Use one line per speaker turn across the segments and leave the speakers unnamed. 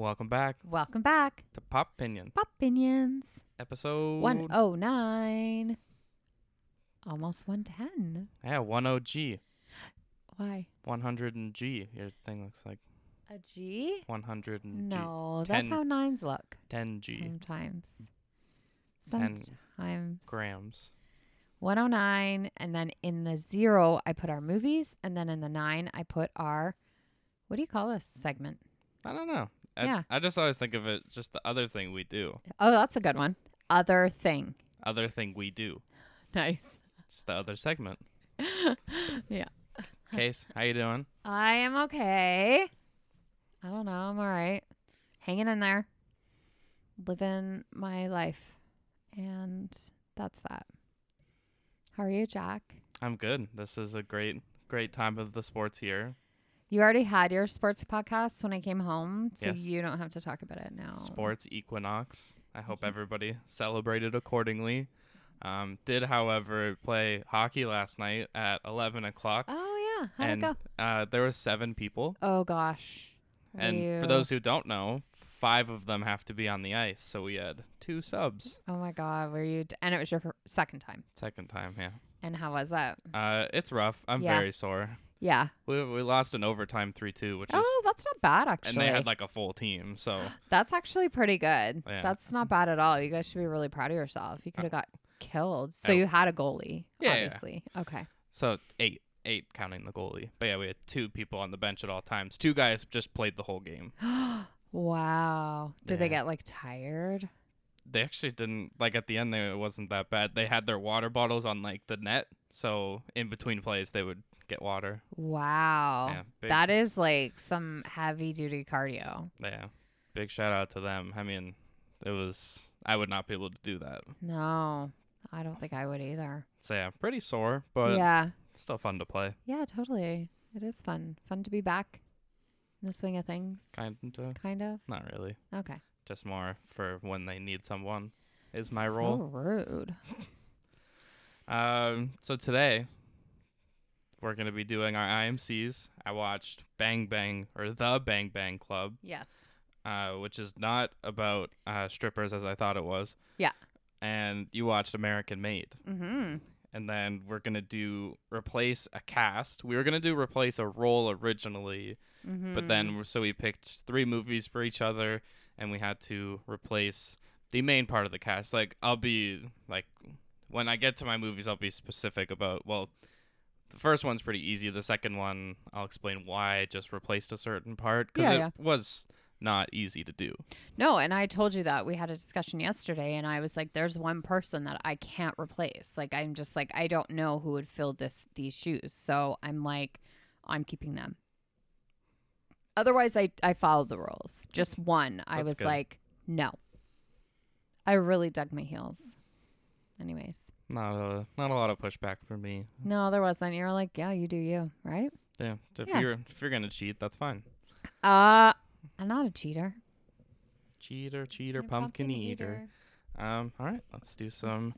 Welcome back
Welcome back.
to Pop Opinion,
Pop Opinions.
episode
109. Almost 110.
Yeah, 10G.
Why?
100 and G. Your thing looks like
A G?
100 and
No, that's
Ten.
how nines look.
10G
Sometimes.
10
Sometimes.
grams.
109. And then in the zero, I put our movies. And then in the nine, I put our, what do you call this segment?
I don't know. I,
Yeah.
I just always think of it just the other thing we do.
Oh, that's a good one. Other thing.
Other thing we do.
Nice.
Just the other segment.
yeah.
Case, how you doing?
I am okay. I don't know. I'm all right. Hanging in there. Living my life. And that's that. How are you, Jack?
I'm good. This is a great, great time of the sports year.
You already had your sports podcast when I came home, so
Yes.
you don't have to talk about it now.
Sports equinox. I hope
Mhm.
everybody celebrated accordingly. Um, did, however, play hockey last night at 11 o'clock.
Oh yeah. How'd
and
it go?
uh, there were seven people.
Oh gosh.
And for those who don't know, five of them have to be on the ice. So we had two subs.
Oh my god, were you d- and it was your second time.
Second time, yeah.
And how was that?
Uh, it's rough. I'm
Yeah.
very sore.
Yeah.
We we lost in overtime three two, which is
Oh, that's not bad actually.
and they had like a full team. So
That's actually pretty good.
Yeah.
That's not bad at all. You guys should be really proud of yourself. You uh, could have got killed. So
I-
you had a goalie,
Yeah, yeah.
obviously. Okay.
so eight eight counting the goalie. But yeah, we had two people on the bench at all times. Two guys just played the whole game.
wow. Did they get like tired?
They actually didn't like at the end. They, it wasn't that bad. They had their water bottles on like the net, so in between plays they would get water.
Wow.
Yeah, big-
that is like some heavy duty cardio.
Yeah. Big shout out to them. I mean, it was I would not be able to do that.
No, I don't think I would either.
So yeah, pretty sore, but
yeah.
still fun to play.
Yeah, totally. It is fun. Fun to be back in the swing of things.
Kind of.
Kind of.
Not really.
Okay.
Just more for when they need someone is my
so
role.
rude.
Um so today we're going to be doing our IMCs. I watched Bang Bang or The Bang Bang Club,
Yes.
uh, which is not about uh, strippers as I thought it was.
Yeah.
And you watched American Made.
Mm-hmm.
and then we're gonna do replace a cast. We were gonna do replace a role originally,
Mm-hmm.
but then so we picked three movies for each other, and we had to replace the main part of the cast. Like I'll be like, when I get to my movies, I'll be specific about. Well, the first one's pretty easy. The second one, I'll explain why I just replaced a certain part because
Yeah,
it
yeah.
was not easy to do.
No, and I told you that we had a discussion yesterday, and I was like, "There's one person that I can't replace. Like, I'm just like, I don't know who would fill this these shoes. So I'm like, I'm keeping them. Otherwise, I I followed the rules. Just one, I
That's
was
good.
like, no. I really dug my heels. Anyways,
Not a not a lot of pushback from me.
no, there wasn't. You're like, yeah, you do you, right?
Yeah, if
Yeah.
you're if you're gonna cheat, that's fine.
Uh, I'm not a cheater.
Cheater, cheater,
a
pumpkin, eater. Um, all right, let's do some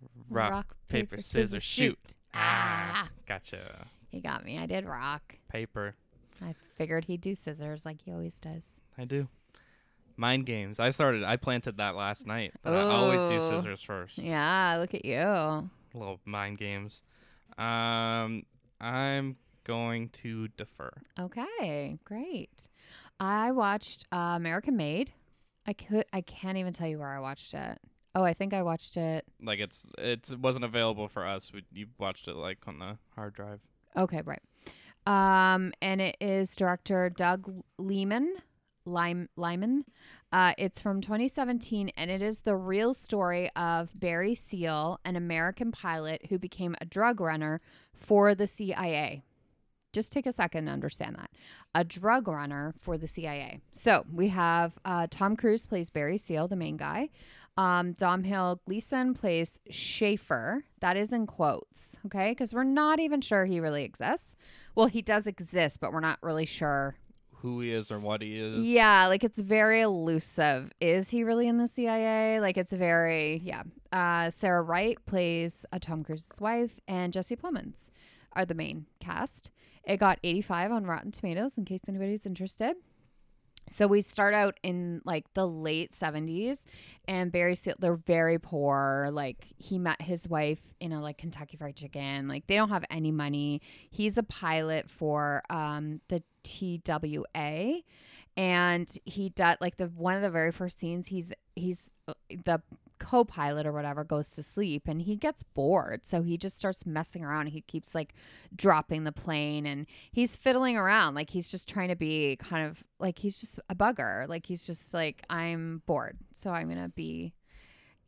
Let's
rock, paper, scissors, shoot.
Ah,
Gotcha.
he got me. I did rock.
Paper.
I figured he'd do scissors like he always does.
I do. Mind games. I started. I planted that last night. But I always do scissors first.
Yeah, look at you.
Little mind games. Um, I'm going to defer.
Okay, great. I watched uh, American Made. I could. I can't even tell you where I watched it. Oh, I think I watched it.
Like it's it's it wasn't available for us. We, you watched it like on the hard drive.
Okay, right. Um, and it is director Doug Lehman. Lime, Liman. Uh, it's from 2017, and it is the real story of Barry Seal, an American pilot who became a drug runner for the CIA. Just take a second to understand that. A drug runner for the CIA. So we have uh, Tom Cruise plays Barry Seal, the main guy. Um, Hill, Gleeson plays Schafer. That is in quotes, okay? Because we're not even sure he really exists. Well, he does exist, but we're not really sure
Who he is or what he is.
yeah, like it's very elusive. Is he really in the CIA? Like it's very yeah. Uh, Sarah Wright plays uh, Tom Cruise's wife, and Jesse Plemons are the main cast. It got 85 on Rotten Tomatoes, in case anybody's interested. So we start out in like the late 70s and Barry they're very poor. Like he met his wife in a like Kentucky Fried Chicken. Like they don't have any money. He's a pilot for um the TWA and he does like the one of the very first scenes he's he's uh, the co-pilot or whatever goes to sleep and he gets bored. So he just starts messing around. He keeps like dropping the plane and he's fiddling around. Like he's just trying to be kind of like he's just a bugger. Like he's just like i'm bored. So i'm gonna be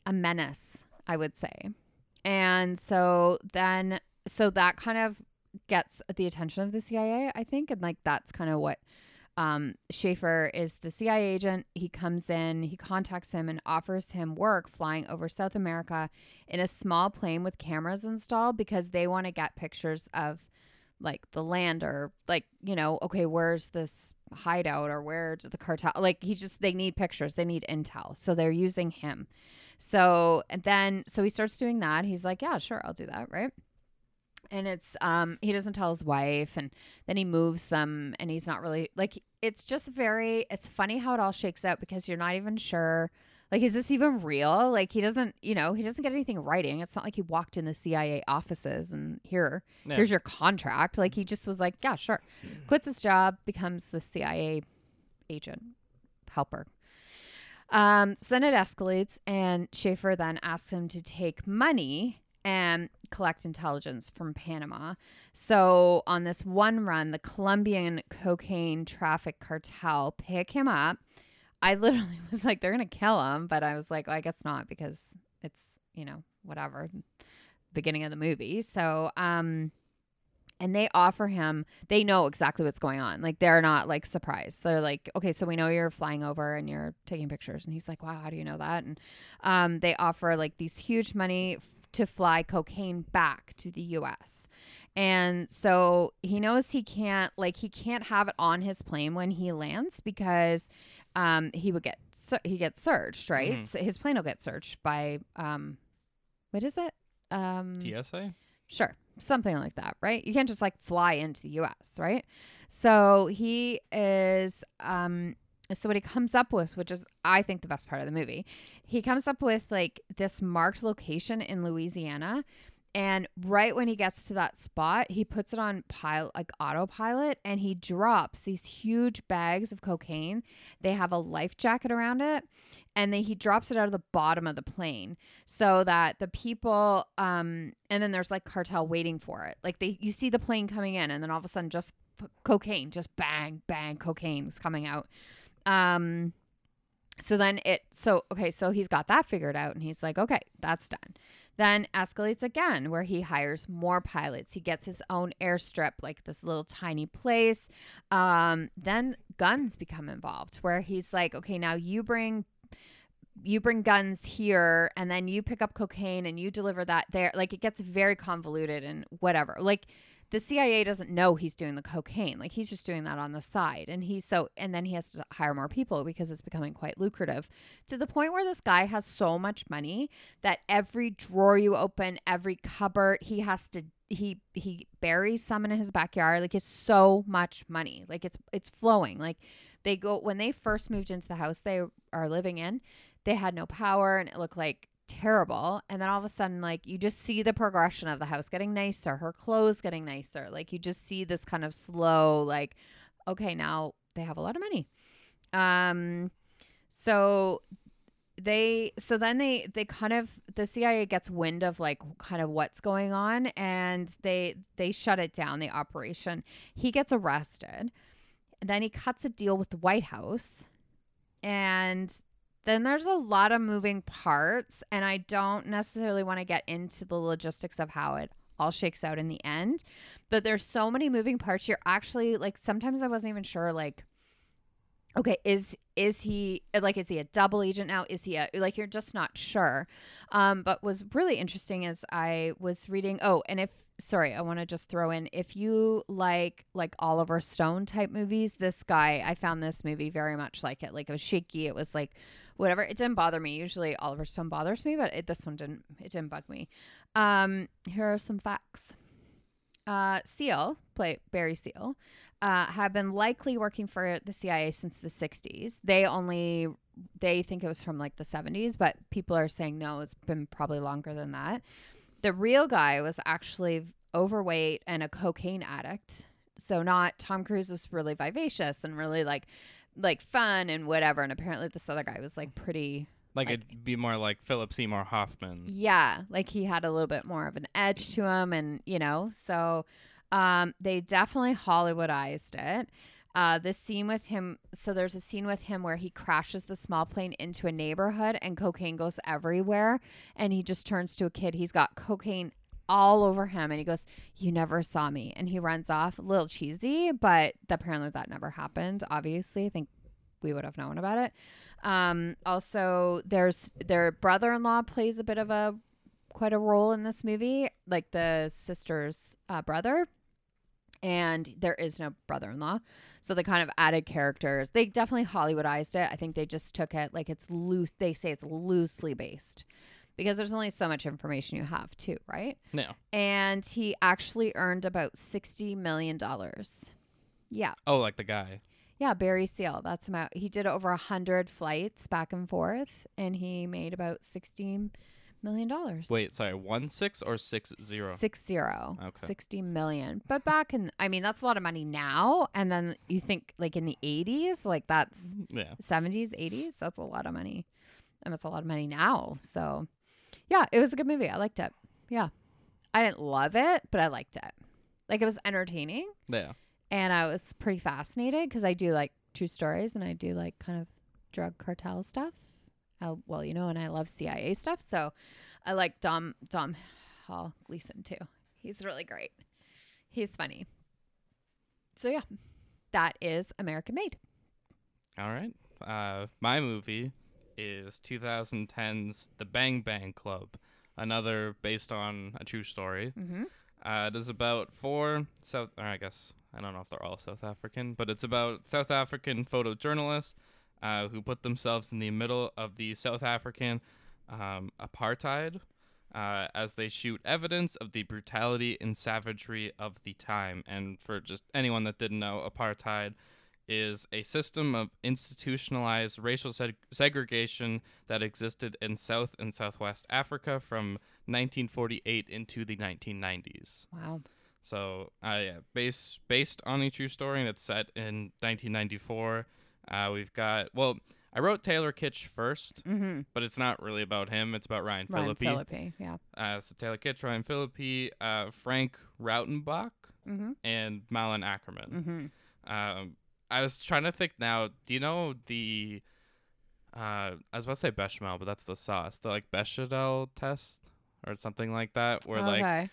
a menace i would say. And so then so that kind of gets the attention of the cia i think. And like that's kind of what um, Schafer is the CIA agent. He comes in, he contacts him and offers him work flying over South America in a small plane with cameras installed because they want to get pictures of like the land or like, you know, okay, where's this hideout or where's the cartel? Like he just, they need pictures, they need intel. So they're using him. So, and then, so he starts doing that. He's like, yeah, sure, I'll do that. Right and it's um he doesn't tell his wife and then he moves them and he's not really like it's just very it's funny how it all shakes out because you're not even sure like is this even real? Like he doesn't you know he doesn't get anything writing. It's not like he walked in the cia offices and here here's your contract. Like he just was like yeah sure. Quits his job becomes the cia agent helper. Um, so then it escalates, and Schafer then asks him to take money and collect intelligence from Panama. So on this one run, the Colombian cocaine traffic cartel pick him up. I literally was like, they're gonna kill him, but I was like, well, I guess not because it's you know whatever beginning of the movie. So um and they offer him they know exactly what's going on like they're not like surprised they're like okay so we know you're flying over and you're taking pictures and he's like wow how do you know that and um, they offer like these huge money to fly cocaine back to the us and so he knows he can't like he can't have it on his plane when he lands because um, he would get he gets searched right
Mhm.
so his plane will get searched by um, what is it um,
TSA.
Sure. Something like that, right? You can't just like fly into the US, right? So he is um so what he comes up with, which is I think the best part of the movie, he comes up with like this marked location in Louisiana. And right when he gets to that spot, he puts it on pilot like autopilot and he drops these huge bags of cocaine. They have a life jacket around it and then he drops it out of the bottom of the plane so that the people um and then there's like cartel waiting for it like they you see the plane coming in and then all of a sudden just cocaine just bang bang cocaine's coming out um so then it so okay so he's got that figured out and he's like okay that's done. Then escalates again where he hires more pilots. He gets his own airstrip like this little tiny place. Um then guns become involved where he's like okay now you bring you bring guns here and then you pick up cocaine and you deliver that there. Like it gets very convoluted and whatever. Like the CIA doesn't know he's doing the cocaine like he's just doing that on the side and he's so and then he has to hire more people because it's becoming quite lucrative to the point where this guy has so much money that every drawer you open every cupboard he has to he he buries some in his backyard like it's so much money like it's it's flowing like they go when they first moved into the house they are living in they had no power and it looked like terrible. And then all of a sudden like you just see the progression of the house getting nicer her clothes getting nicer. Like you just see this kind of slow like okay now they have a lot of money. Um so they so then they they kind of the CIA gets wind of like kind of what's going on and they they shut it down the operation. He gets arrested. Then he cuts a deal with the White House. And then there's a lot of moving parts and I don't necessarily want to get into the logistics of how it all shakes out in the end but there's so many moving parts you're actually like sometimes I wasn't even sure like okay is is he like is he a double agent now? Is he a like you're just not sure. Um but was really interesting is i was reading oh and if sorry i want to just throw in if you like like oliver stone type movies this guy i found this movie very much like it. Like it was shaky it was like whatever it didn't bother me usually oliver stone bothers me but it, this one didn't it didn't bug me um here are some facts uh seal play barry seal uh, have been likely working for the CIA since the 60s. They only they think it was from like the 70s, but people are saying no, it's been probably longer than that. The real guy was actually overweight and a cocaine addict. So not Tom Cruise was really vivacious and really like like fun and whatever and apparently this other guy was like pretty
Like,
Like-
it'd be more like Philip Seymour Hoffman.
yeah, like he had a little bit more of an edge to him, and you know, so um, they definitely Hollywoodized it. Uh, the scene with him, so there's a scene with him where he crashes the small plane into a neighborhood and cocaine goes everywhere, and he just turns to a kid. He's got cocaine all over him, and he goes, "You never saw me," and he runs off. A little cheesy, but apparently that never happened. Obviously, I think we would have known about it. Um, also, there's their brother-in-law plays a bit of a quite a role in this movie, like the sister's uh, brother, and there is no brother-in-law, so they kind of added characters. They definitely Hollywoodized it. I think they just took it like it's loose. They say it's loosely based because there's only so much information you have too, right?
No.
And he actually earned about sixty million dollars. Yeah.
Oh, like the guy.
Yeah, Barry Seal. That's about. He did over a hundred flights back and forth, and he made about sixteen million dollars.
Wait, sorry, one six or six zero?
Six zero.
Okay.
60 million. But back in, I mean, that's a lot of money now. And then you think like in the 80s, like that's
Yeah.
70s, 80s, that's a lot of money. And it's a lot of money now. So yeah, it was a good movie. I liked it. Yeah. I didn't love it, but I liked it. Like it was entertaining
Yeah.
and I was pretty fascinated because I do like true stories and I do like kind of drug cartel stuff. Uh, well, you know, and I love CIA stuff, so I like Dom Dom Hall Gleason too. He's really great. He's funny. So yeah, that is American Made.
All right. Uh, my movie is 2010's The Bang Bang Club, another based on a true story.
Mm-hmm.
Uh, it is about four South, or I guess I don't know if they're all South African, but it's about South African photojournalists uh, who put themselves in the middle of the South African um, apartheid uh, as they shoot evidence of the brutality and savagery of the time. And for just anyone that didn't know, apartheid is a system of institutionalized racial seg- segregation that existed in South and Southwest Africa from 1948 into the 1990s.
Wow.
So, uh, yeah, based based on a true story, and it's set in 1994. Uh, we've got well, I wrote Taylor Kitsch first,
Mm-hmm.
but it's not really about him. It's about Ryan, Philippi.
Ryan
Phillippe.
Phillippe. Yeah.
Uh, so Taylor Kitsch, Ryan Phillippe, uh, Frank Rautenbach,
Mm-hmm.
and Malin Akerman.
Mm-hmm.
Um, I was trying to think now. Do you know the? Uh, I was about to say bechamel, but that's the sauce. The like bechamel test or something like that, where like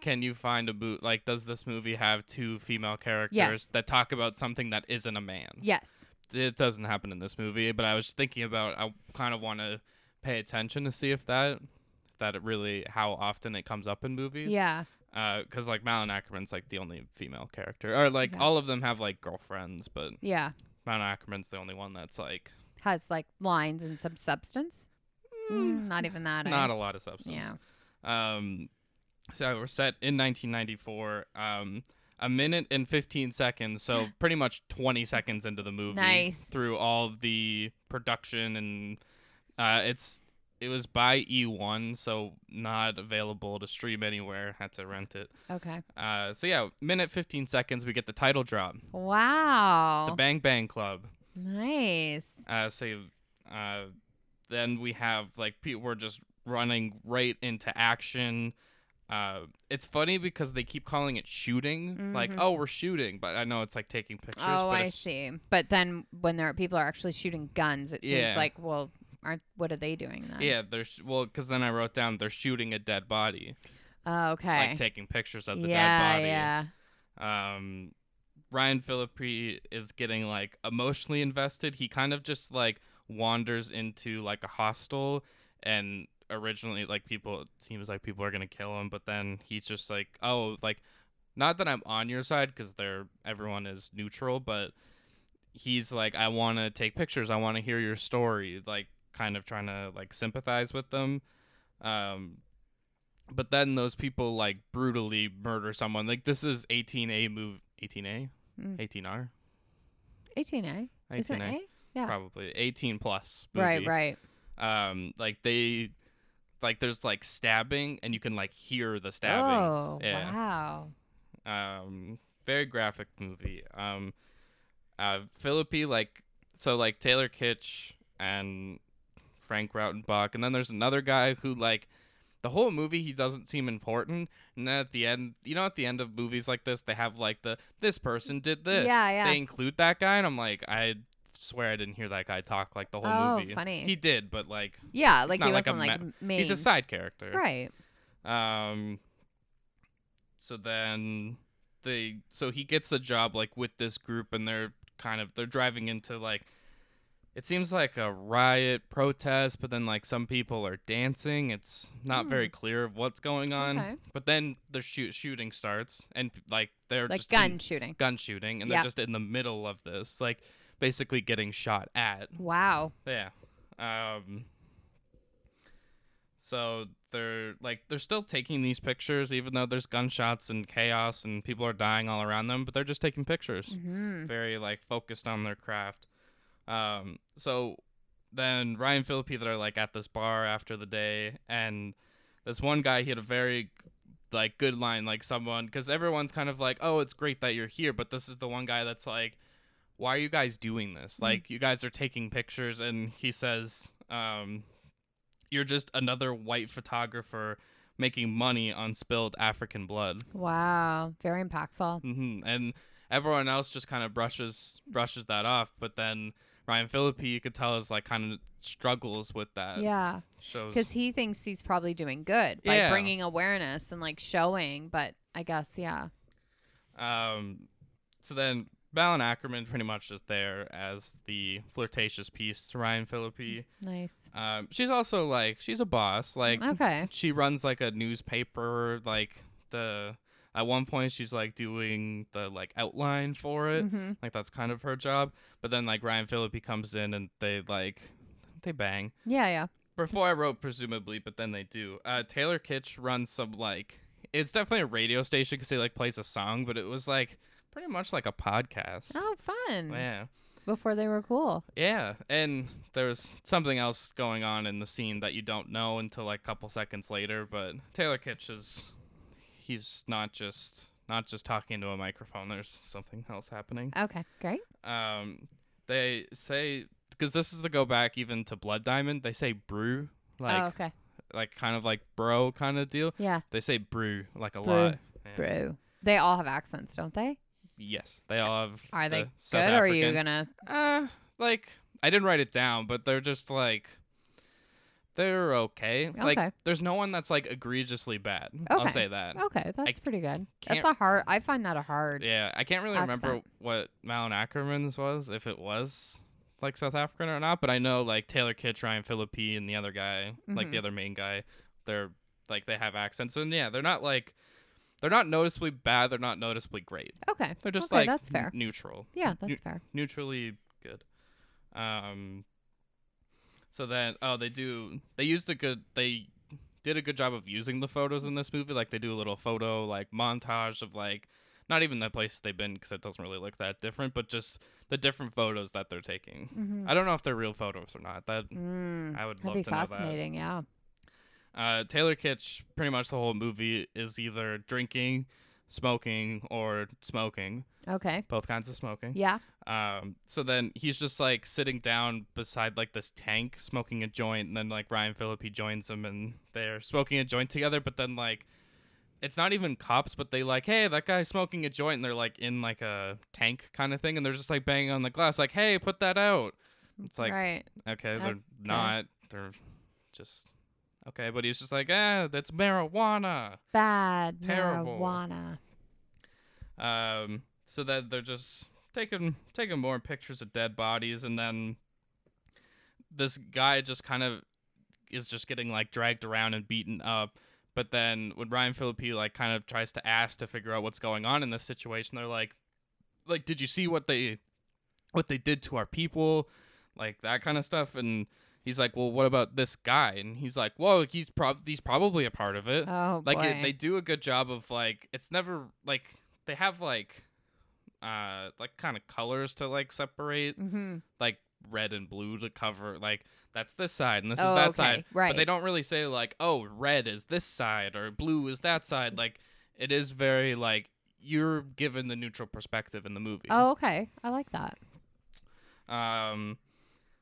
can you find a boot like does this movie have two female characters
Yes.
that talk about something that isn't a man
yes.
it doesn't happen in this movie but i was thinking about i kind of want to pay attention to see if that if that really how often it comes up in movies
Yeah.
Because like malin akerman's like the only female character or like
Yeah.
all of them have like girlfriends but
Yeah.
malin akerman's the only one that's like
Has like lines and some substance. Mm, not even that. eh?
not a lot of substance
Yeah.
Um, so we're set in 1994. Um, a minute and 15 seconds, so pretty much 20 seconds into the movie.
Nice.
Through all of the production and uh, it's it was by E1, so not available to stream anywhere. Had to rent it.
Okay.
Uh, so yeah, minute 15 seconds, we get the title drop,
Wow.
the Bang Bang Club.
nice.
Uh, so uh, then we have like people we're just running right into action. Uh, it's funny because they keep calling it shooting, like
Mhm.
oh we're shooting, but I know it's like taking pictures.
Oh, I see. But then when there are people are actually shooting guns, it seems
Yeah.
like, well, aren't what are they doing then?
Yeah, there's well because then I wrote down they're shooting a dead body,
Oh, okay.
like taking pictures of the
yeah,
dead body. yeah. Um, Ryan Phillippe is getting like emotionally invested. He kind of just like wanders into like a hostel and originally like people it seems like people are gonna kill him but then he's just like oh like not that i'm on your side because they're everyone is neutral but he's like i want to take pictures i want to hear your story like kind of trying to like sympathize with them um but then those people like brutally murder someone like this is 18a move 18a
Mm.
18R.
18A. Isn't
18A.
Yeah.
Probably 18 plus.
Right, right.
Um, like they, like there's like stabbing, and you can like hear the stabbing.
Oh,
yeah.
wow.
um very graphic movie um uh phillippe like so like taylor kitsch and frank rautenbach and then there's another guy who like the whole movie he doesn't seem important and then at the end you know at the end of movies like this they have like the this person did this
Yeah, yeah.
they include that guy and i'm like i swear i didn't hear that guy talk like the whole
Oh,
movie
funny.
he did but like
Yeah, like he
like a
wasn't like,
ma-
main.
he's a side character
Right.
um so then they so he gets a job like with this group and they're kind of they're driving into like it seems like a riot protest but then like some people are dancing it's not very clear of what's going on
Hmm. Okay.
but then the shoot shooting starts and like they're
Like
just
gun
in-
shooting.
gun shooting and
Yep.
they're just in the middle of this like basically getting shot at
Wow.
yeah. Um so they're like they're still taking these pictures even though there's gunshots and chaos and people are dying all around them, but they're just taking pictures.
hmm
Very like focused on their craft. Um so then Ryan Phillippe that are like at this bar after the day and this one guy he had a very like good line like someone because everyone's kind of like oh it's great that you're here but this is the one guy that's like why are you guys doing this like you guys are taking pictures and he says um you're just another white photographer making money on spilled african blood
Wow. Very impactful.
hmm and everyone else just kind of brushes brushes that off but then ryan phillippe you could tell is like kind of struggles with that
Yeah. Because he thinks he's probably doing good by
Yeah.
bringing awareness and like showing, but I guess, yeah.
Um, so then Malin Akerman pretty much is there as the flirtatious piece to Ryan Phillippe.
Nice.
Um, she's also like she's a boss. Like
Okay.
she runs like a newspaper. Like the at one point she's like doing the like outline for it.
hmm
Like that's kind of her job. But then like Ryan Phillippe comes in and they like they bang.
Yeah, yeah.
Before I wrote presumably, but then they do. Uh, Taylor Kitsch runs some like it's definitely a radio station because he like plays a song, but it was like pretty much like a podcast.
Oh, fun.
Yeah,
Before they were cool.
yeah, and there's something else going on in the scene that you don't know until like a couple seconds later. But Taylor Kitsch is he's not just not just talking into a microphone. There's something else happening.
Okay, great.
Um, they say because this is to go back even to Blood Diamond. They say brew like
oh, okay.
like kind of like bro kind of deal.
Yeah,
They say brew like a
Brew.
lot. Yeah.
brew. They all have accents, don't they?
Yes, they all have.
Are they
South
good, or are you gonna?
Uh, like I didn't write it down, but they're just like they're okay. Like
Okay.
there's no one that's like egregiously bad. I'll
Okay.
say that.
Okay, that's pretty good.
can't-
That's a hard. I find that a hard.
Yeah, I can't really remember
Accent.
what Malin Akerman's was, if it was like South African or not, but I know like Taylor Kitsch, Ryan Phillippe, and the other guy, like the
Mhm.
other main guy, they're like they have accents, and yeah, they're not like they're not noticeably bad, they're not noticeably great.
Okay,
They're just
okay,
like
that's fair.
neutral,
Yeah, that's fair.
neutrally good. Um, so then oh they do they used a good they did a good job of using the photos in this movie. Like they do a little photo like montage of like not even the place they've been because it doesn't really look that different, but just the different photos that they're taking.
Mm-hmm.
I don't know if they're real photos or not. That
Mm,
I would love
be
to know that.
fascinating. Yeah.
uh, Taylor Kitsch, pretty much the whole movie is either drinking, smoking, or smoking.
Okay.
Both kinds of smoking.
Yeah.
Um, so then he's just like sitting down beside like this tank, smoking a joint, and then like Ryan Phillippe joins him, and they're smoking a joint together. But then like, it's not even cops, but they like, hey, that guy's smoking a joint, and they're like in like a tank kind of thing, and they're just like banging on the glass, like, hey, put that out. It's like,
right.
okay, they're
Okay.
not, they're just okay, but he's just like, ah, that's marijuana.
Bad
Terrible.
marijuana.
Um, so that they're just taking taking more pictures of dead bodies, and then this guy just kind of is just getting like dragged around and beaten up. But then when Ryan Phillippe like kind of tries to ask to figure out what's going on in this situation, they're like, like, did you see what they what they did to our people, like that kind of stuff, and. He's like, well, what about this guy? And he's like, well, he's prob he's probably a part of it
Oh
like
boy.
it, they do a good job of like it's never like they have like uh like kind of colors to like separate
Mm-hmm.
like red and blue to cover like that's this side and this
oh,
is that
okay.
side.
Right.
But they don't really say like, oh, red is this side or blue is that side. Like it is very like you're given the neutral perspective in the movie.
oh, okay. I like that.
Um,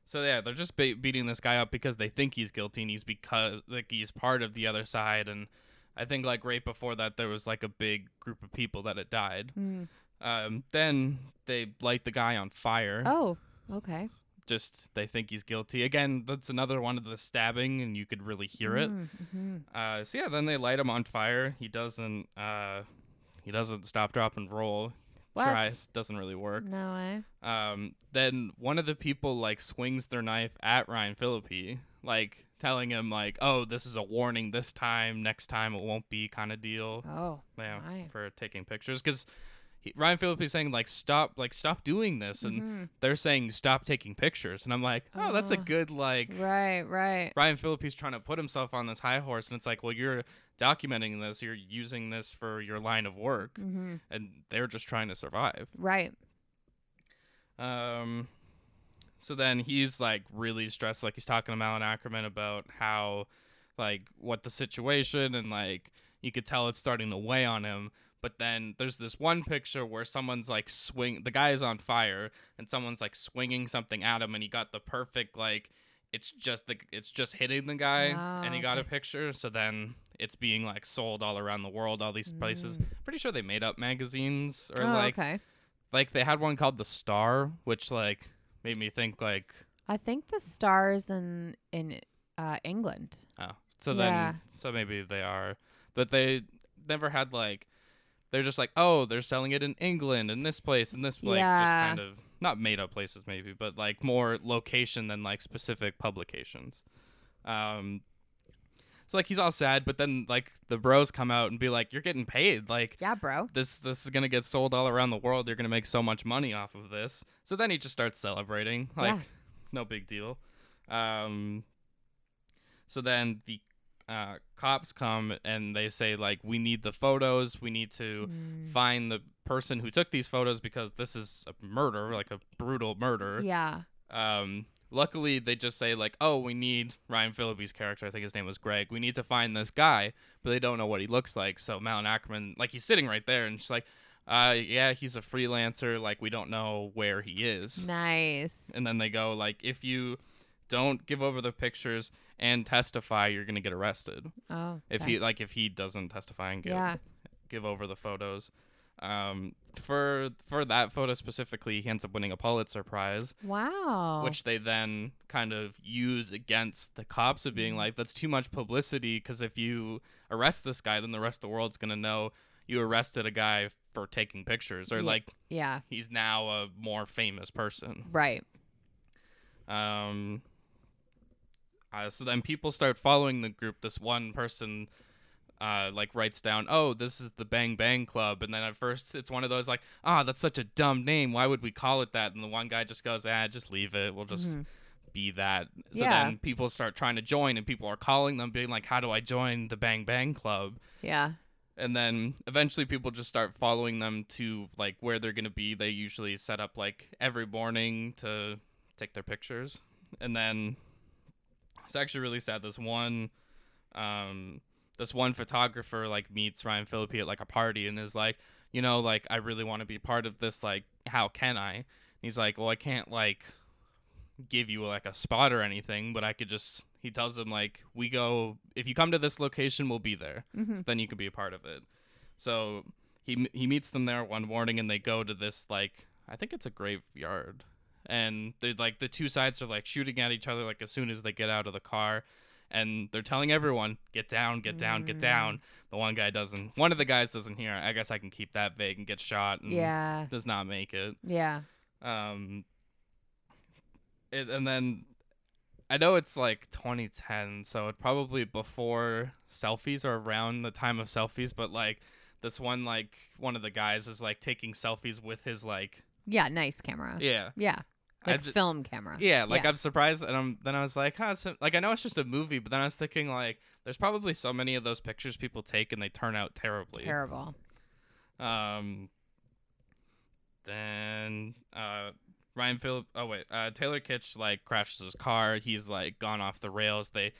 so yeah, they're just be- beating this guy up because they think he's guilty, and he's because like he's part of the other side. And I think like right before that, there was like a big group of people that had died.
Mm.
Um, then they light the guy on fire.
Oh, okay.
Just they think he's guilty again. That's another one of the stabbing, and you could really hear it.
Mm-hmm.
Uh, so yeah, then they light him on fire. He doesn't. Uh, he doesn't stop, drop, and roll.
What?
Tries doesn't really work.
No way.
Um, then one of the people like swings their knife at Ryan Phillippe, like telling him like, "Oh, this is a warning. This time, next time it won't be," kind of deal.
Oh,
Yeah,
my.
for taking pictures because. Ryan Phillippe is saying like stop like stop doing this and
Mhm.
they're saying stop taking pictures and I'm like oh that's a
Oh.
good like
Right, right.
Ryan Phillippe's trying to put himself on this high horse, and it's like, well, you're documenting this, you're using this for your line of work,
Mm-hmm.
and they're just trying to survive.
Right.
Um, so then he's like really stressed, like he's talking to Malin Akerman about how, like, what the situation, and like you could tell it's starting to weigh on him. But then there's this one picture where someone's like swing, the guy is on fire, and someone's like swinging something at him, and he got the perfect like. It's just the it's just hitting the guy,
Oh,
and he got a picture. So then it's being like sold all around the world, all these places.
Mm.
Pretty sure they made up magazines or
oh,
like
okay.
like they had one called the Star, which like made me think like
I think the stars in in uh, England.
oh so
Yeah.
then so maybe they are but they never had like they're just like oh they're selling it in England and this place and this place
Yeah.
just kind of not made up places maybe but like more location than like specific publications um so like he's all sad but then like the bros come out and be like you're getting paid like
Yeah, bro.
this this is gonna get sold all around the world. You're gonna make so much money off of this. So then he just starts celebrating, like
Yeah.
no big deal. Um, so then the uh, cops come and they say like, we need the photos. We need to
Mm.
find the person who took these photos because this is a murder, like a brutal murder.
Yeah.
Um, luckily, they just say like, "Oh, we need Ryan Phillippe's character. I think his name was Greg. We need to find this guy," but they don't know what he looks like. So Malin Akerman, like, he's sitting right there, and she's like, "Uh, yeah, he's a freelancer. Like, we don't know where he is."
Nice.
And then they go like, "If you don't give over the pictures and testify, you're gonna get arrested.
Oh.
If he like, if he doesn't testify and give
Yeah.
give over the photos." Um, for for that photo specifically, he ends up winning a Pulitzer Prize
Wow.
which they then kind of use against the cops of being
Mhm.
like that's too much publicity because if you arrest this guy then the rest of the world's going to know you arrested a guy for taking pictures or like
Yeah.
he's now a more famous person
Right.
um uh, so then people start following the group this one person uh, like writes down, oh, this is the Bang Bang Club, and then at first it's one of those like, ah, that's such a dumb name. Why would we call it that? And the one guy just goes, ah, just leave it. We'll just
Mhm.
be that. So
Yeah.
then people start trying to join, and people are calling them, being like, how do I join the Bang Bang Club?
Yeah.
And then eventually people just start following them to like where they're gonna be. They usually set up like every morning to take their pictures, and then it's actually really sad. This one, um, this one photographer like meets Ryan Phillippe at like a party and is like, you know, like I really want to be part of this. Like, how can I? He's like, well, I can't like give you like a spot or anything, but I could just. He tells him like, we go if you come to this location, we'll be there
hmm
so then you can be a part of it. So he he meets them there one morning, and they go to this like I think it's a graveyard, and they like the two sides are like shooting at each other like as soon as they get out of the car, and they're telling everyone get down, get down, get down. The one guy doesn't. One of the guys doesn't hear. I guess I can keep that vague and get shot and
Yeah.
does not make it.
Yeah.
Um, it, and then I know it's like 2010, so it probably before selfies or around the time of selfies, but like this one, like one of the guys is like taking selfies with his like,
Yeah. Nice camera.
yeah,
Yeah. Like
ju-
film camera.
yeah, like
Yeah.
I'm surprised, and I'm then I was like, huh, a- like I know it's just a movie, but then I was thinking like, there's probably so many of those pictures people take and they turn out terribly.
Terrible.
Um, then uh, Ryan Phillip. Oh wait, uh, Taylor Kitsch like crashes his car. He's like gone off the rails. They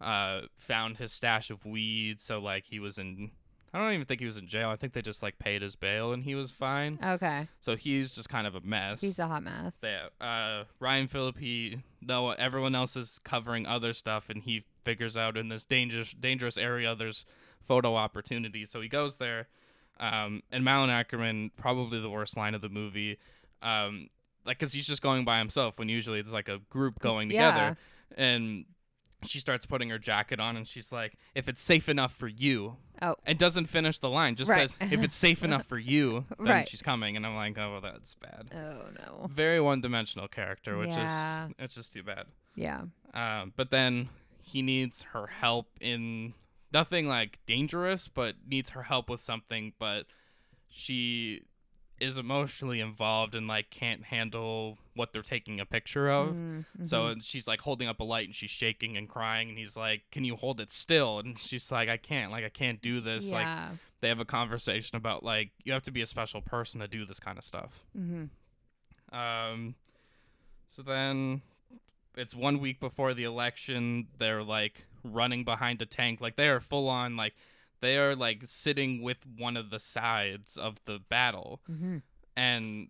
uh, found his stash of weed, so like he was in. I don't even think he was in jail. I think they just like paid his bail and he was fine.
Okay.
So he's just kind of a mess.
He's a hot mess.
Yeah. Uh, Ryan Phillip, he though everyone else is covering other stuff, and he figures out in this dangerous dangerous area there's photo opportunities. So he goes there. Um, and Malin Akerman, probably the worst line of the movie, um, like because he's just going by himself when usually it's like a group going together, Yeah. and she starts putting her jacket on and she's like, "If it's safe enough for you,"
Oh.
and doesn't finish the line, just
Right.
says, "If it's safe enough for you, then
Right.
she's coming," and I'm like, "Oh, well, that's bad."
Oh no.
Very one-dimensional character, which
Yeah.
is it's just too bad.
Yeah.
Um, but then he needs her help in nothing like dangerous, but needs her help with something. But she is emotionally involved and like can't handle what they're taking a picture of.
Mm,
So
mhm.
and she's like holding up a light and she's shaking and crying and he's like, "Can you hold it still?" And she's like, "I can't. Like I can't do this." Like they have a conversation about like you have to be a special person to do this kind of stuff.
hmm
Um, so then it's one week before the election. They're like running behind a tank. Like they are full on, like they are like sitting with one of the sides of the battle.
hmm
And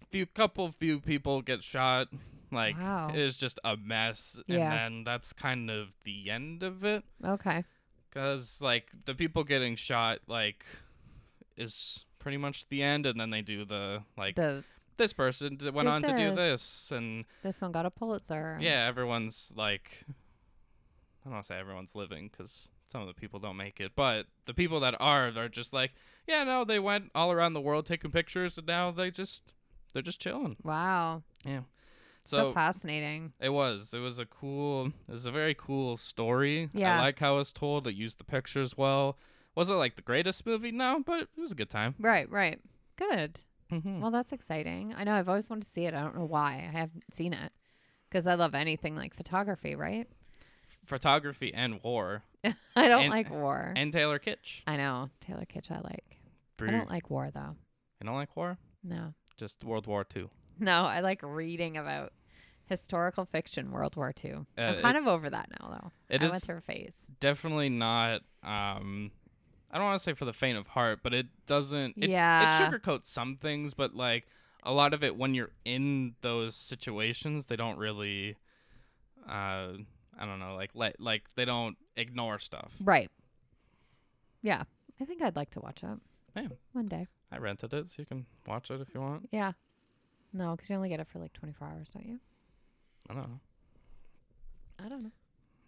a few couple few people get shot. Like
Wow.
it is just a mess.
Yeah.
And then that's kind of the end of it.
Okay.
Cause like the people getting shot, like, is pretty much the end. And then they do the like
The
this person d- went on to do
this.
this and
this one got a Pulitzer.
yeah everyone's like i don't want to say everyone's living because some of the people don't make it but the people that are are just like yeah no they went all around the world taking pictures and now they just they're just chilling
Wow.
yeah
So,
so
fascinating.
it was it was a cool it was a very cool story
Yeah.
i like how it was told it used the pictures well was it like the greatest movie no but it was a good time
Right. Right. Good.
Mhm.
Well, that's exciting. I know I've always wanted to see it. I don't know why I haven't seen it because I love anything like photography. Right.
photography and war
I don't
And-
like war.
and taylor kitsch
I know Taylor Kitsch. I like. I don't like war though.
you don't like war
No.
just world war ii
No, I like reading about historical fiction, World War II.
Uh,
I'm kind of over that now, though.
it
I
is-
a phase.
definitely not um I don't want to say for the faint of heart, but it doesn't it,
Yeah.
it sugarcoats some things, but like a lot of it when you're in those situations, they don't really uh I don't know, like let like they don't ignore stuff.
Right. Yeah. I think I'd like to watch it
Yeah.
one day.
I rented it, so you can watch it if you want.
Yeah. No, because you only get it for like 24 hours, don't you?
I don't know.
I don't know.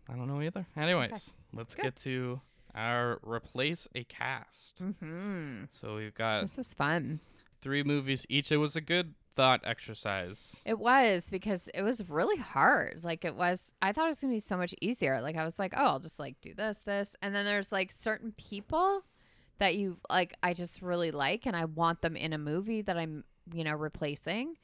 I don't know either. Anyways, let's
Good.
get to our replace a cast.
Mm-hmm.
So we've got
This was fun.
three movies each. It was a good thought exercise.
It was because it was really hard. Like it was, I thought it was gonna be so much easier. Like I was like, oh, I'll just like do this, this, and then there's like certain people that you like. I just really like, and I want them in a movie that I'm, you know, replacing.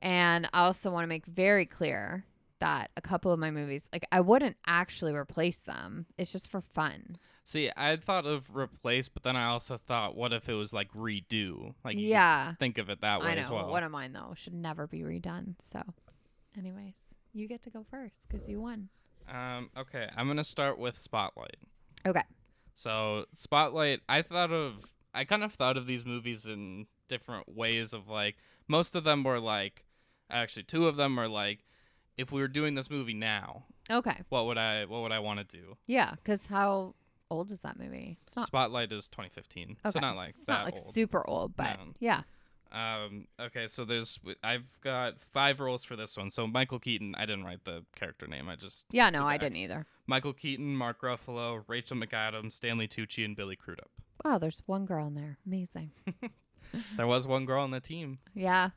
And I also want to make very clear that a couple of my movies, like I wouldn't actually replace them. It's just for fun.
See, I thought of replace, but then I also thought, what if it was like redo? Like,
yeah,
think of it that way
I know.
as well.
One of mine though should never be redone. So, anyways, you get to go first because you won.
um, okay, I'm gonna start with Spotlight.
Okay.
So Spotlight, I thought of, I kind of thought of these movies in different ways. Of like, most of them were like, actually, two of them are like, if we were doing this movie now,
Okay.
what would I, what would I want to do?
Yeah, because how old is that movie? It's not.
Spotlight is 2015,
Okay.
so not like
it's
that
not like
old.
super old, but
No.
yeah.
Um. Okay. So there's I've got five roles for this one. So Michael Keaton. I didn't write the character name. I just
Yeah, no, I didn't either.
Michael Keaton, Mark Ruffalo, Rachel McAdams, Stanley Tucci, and Billy Crudup.
Wow, there's one girl in there. Amazing.
There was one girl on the team.
Yeah.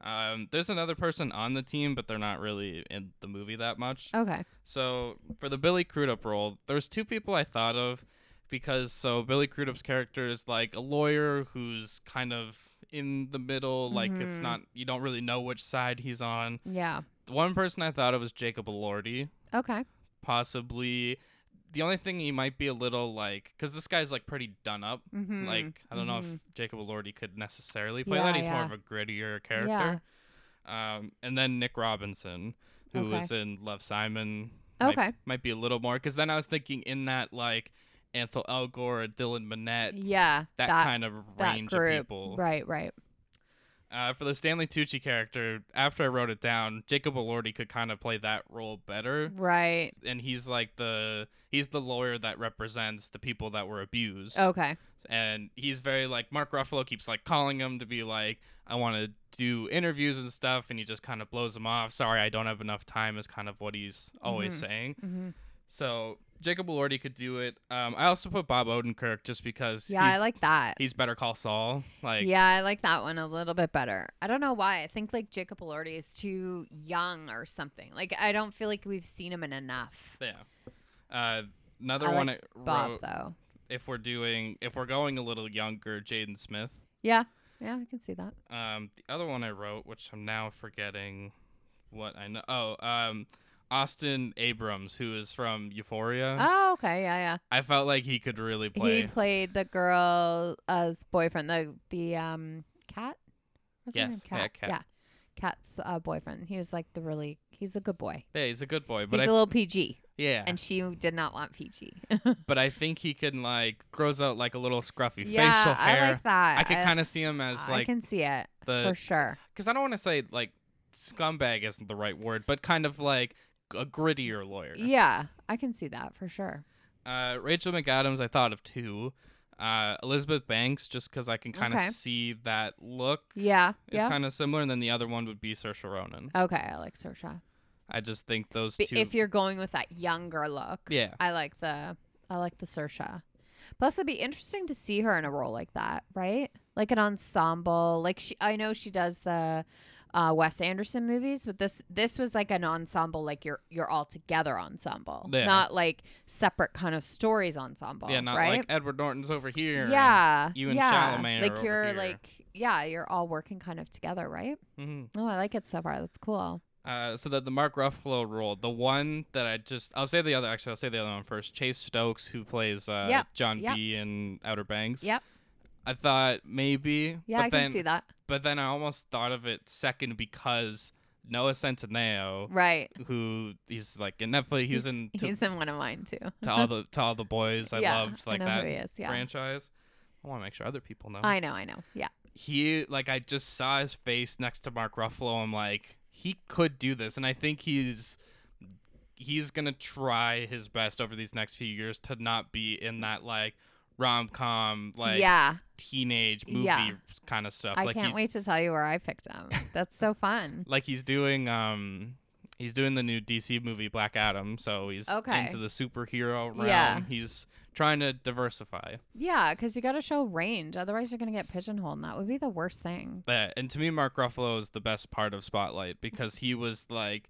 Um. There's another person on the team, but they're not really in the movie that much.
Okay.
So for the Billy Crudup role, there's two people I thought of because so Billy Crudup's character is like a lawyer who's kind of in the middle, like it's
Mhm.
not you don't really know which side he's on.
Yeah.
The one person I thought of was Jacob Elordi,
Okay.
possibly the only thing he might be a little like, because this guy's like pretty done up.
Mhm,
Like I don't know
mhm.
if Jacob Elordi could necessarily play
Yeah,
that. He's
yeah.
more of a grittier character. Um, and then Nick Robinson, who
Okay.
was in Love Simon.
Okay.
Might, be a little more because then I was thinking in that like Ansel Elgort, Dylan Minnette,
Yeah.
that, kind of
that
range of people.
Right, right.
Uh, for the Stanley Tucci character, after I wrote it down, Jacob Elordi could kind of play that role better,
Right.
and he's like the he's the lawyer that represents the people that were abused,
Okay.
and he's very like Mark Ruffalo keeps like calling him to be like I want to do interviews and stuff, and he just kind of blows him off. Sorry, I don't have enough time is kind of what he's always
Mhm.
saying.
hmm
So Jacob Elordi could do it. Um, I also put Bob Odenkirk just because
Yeah,
he's,
I like that.
he's Better Call Saul. Like
yeah, I like that one a little bit better. I don't know why. I think like Jacob Elordi is too young or something. Like I don't feel like we've seen him in enough.
Yeah. Uh, another
I
one
like
I
Bob
wrote,
though.
if we're doing if we're going a little younger, Jaden Smith.
Yeah. Yeah, I can see that.
Um, the other one I wrote, which I'm now forgetting what I know. Oh, um, Austin Abrams, who is from Euphoria.
Oh, okay. Yeah, yeah.
I felt like he could really play.
He played the girl's boyfriend, the the um cat. What's her name?
Yes, yeah,
cat.
Cat.
Yeah, cat's uh, boyfriend. He was like the really. He's a good boy.
yeah, he's a good boy, but
He's
I
a little PG,
yeah,
and she did not want PG.
but I think he can like grows out like a little scruffy
yeah,
facial hair.
I like that.
I could kind of see him as like I
can see it
the
for sure.
because I don't want to say like scumbag isn't the right word, but kind of like a grittier lawyer.
Yeah, I can see that for sure.
Uh, Rachel McAdams, I thought of two. Uh, Elizabeth Banks, just because I can kind of
Okay.
see that look
Yeah,
is
yeah.
kind of similar, and then the other one would be Saoirse Ronan.
Okay, I like Saoirse.
I just think those
B-
two.
If you're going with that younger look,
yeah,
I like the I like the Saoirse. Plus, it'd be interesting to see her in a role like that, right? Like an ensemble. Like she, I know she does the uh, Wes Anderson movies, but this this was like an ensemble, like you're you're all together ensemble,
Yeah.
not like separate kind of stories ensemble.
yeah, not
right?
like Edward Norton's over here. and-
yeah,
you and
yeah.
Chalamet
Like you're
here.
like yeah, you're all working kind of together, right?
Mhm.
Oh, I like it so far. That's cool.
Uh, so that the Mark Ruffalo role, the one that I just, I'll say the other. Actually, I'll say the other one first. Chase Stokes, who plays uh,
Yep,
John
yep.
B in Outer Banks.
Yep.
I thought maybe.
Yeah,
but
I
then,
can see that.
But then I almost thought of it second because Noah Centineo,
Right.
who he's like in Netflix, he was
he's,
in to,
he's in one of mine too.
to all the to all the boys. I
yeah,
loved like
I
that
is. Yeah.
franchise. I want to make sure other people know.
I know, I know. Yeah.
he like I just saw his face next to Mark Ruffalo. I'm like, he could do this, and I think he's he's gonna try his best over these next few years to not be in that like rom com like
yeah.
teenage movie
Yeah.
kind of stuff.
I
like
can't wait to tell you where I picked him. That's so fun.
like he's doing um he's doing the new DC movie Black Adam, so he's
Okay.
into the superhero realm.
Yeah.
He's trying to diversify.
Yeah, because you got to show range. Otherwise, you're going to get pigeonholed. And that would be the worst thing.
that and to me mark ruffalo is the best part of spotlight because he was like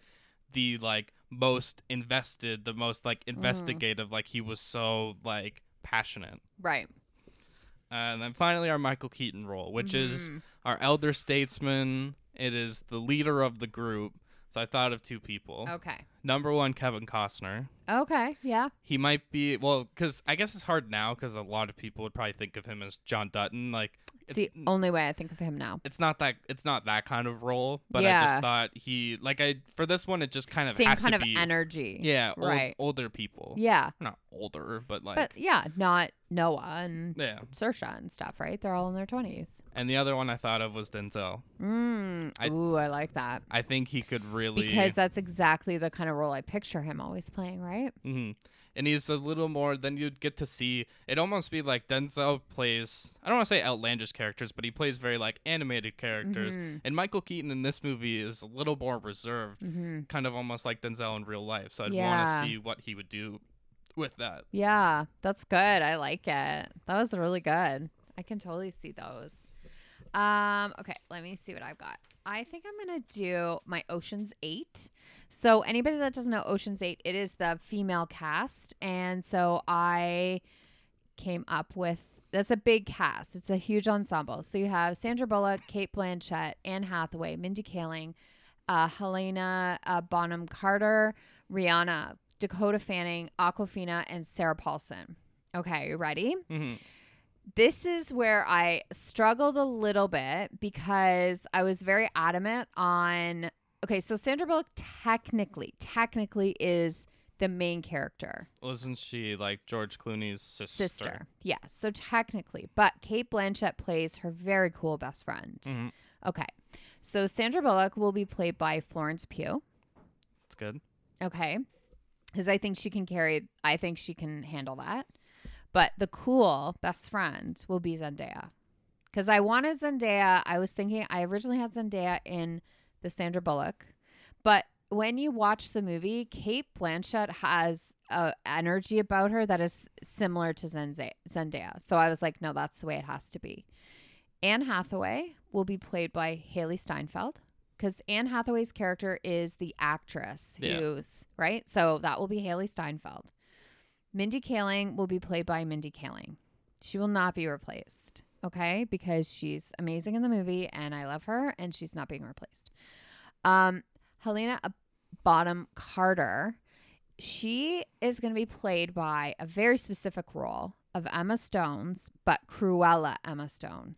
the like most invested the most like
Mm-hmm.
investigative like he was so like passionate
Right.
and then finally our michael keaton role which is
Mhm.
our elder statesman it is the leader of the group so i thought of two people
Okay.
number one kevin costner
Okay. Yeah.
he might be well because i guess it's hard now because a lot of people would probably think of him as john dutton like
It's
it's
the only way I think of him now.
it's not that it's not that kind of role, but I just thought he like I for this one it just kind of
Same kind of
be
energy.
yeah old,
Right.
older people
Yeah.
not older but like
But yeah, not Noah and
yeah
Saoirse and stuff, right? They're all in their 20s.
And the other one I thought of was Denzel
Mm.
I-
Ooh, I like that.
I think he could really
Because that's exactly the kind of role I picture him always playing, right?
hmm and he's a little more then you'd get to see it almost be like Denzel plays I don't want to say outlandish characters but he plays very like animated characters
Mhm.
and Michael Keaton in this movie is a little more reserved
Mm-hmm.
kind of almost like Denzel in real life so I'd
Yeah.
want to see what he would do with that
Yeah, that's good. I like it. That was really good. I can totally see those. Um, okay, let me see what I've got. I think I'm gonna do my Ocean's Eight. So anybody that doesn't know Ocean's Eight, it is the female cast, and so I came up with that's a big cast. It's a huge ensemble. So you have Sandra Bullock, Cate Blanchett, Anne Hathaway, Mindy Kaling, uh, Helena uh, Bonham Carter, Rihanna, Dakota Fanning, Awkwafina, and Sarah Paulson. Okay, you ready?
hmm
This is where I struggled a little bit because I was very adamant on. Okay, so Sandra Bullock technically, technically is the main character,
Wasn't she like George Clooney's sister?
sister. Yes, so technically, but Cate Blanchett plays her very cool best friend.
Mhm.
Okay, so Sandra Bullock will be played by Florence Pugh.
That's good.
Okay. Because I think she can carry, I think she can handle that. But the cool best friend will be Zendaya. Because I wanted Zendaya. I was thinking, I originally had Zendaya in the Sandra Bullock. But when you watch the movie, Cate Blanchett has a energy about her that is similar to Zendaya. So I was like, no, that's the way it has to be. Anne Hathaway will be played by Hailee Steinfeld because Anne Hathaway's character is the actress
Yeah.
who's right. So that will be Hailee Steinfeld. Mindy Kaling will be played by Mindy Kaling. She will not be replaced, okay? Because she's amazing in the movie and I love her and she's not being replaced. Um, Helena Bonham Carter, she is going to be played by a very specific role of Emma Stone's, but Cruella Emma Stone.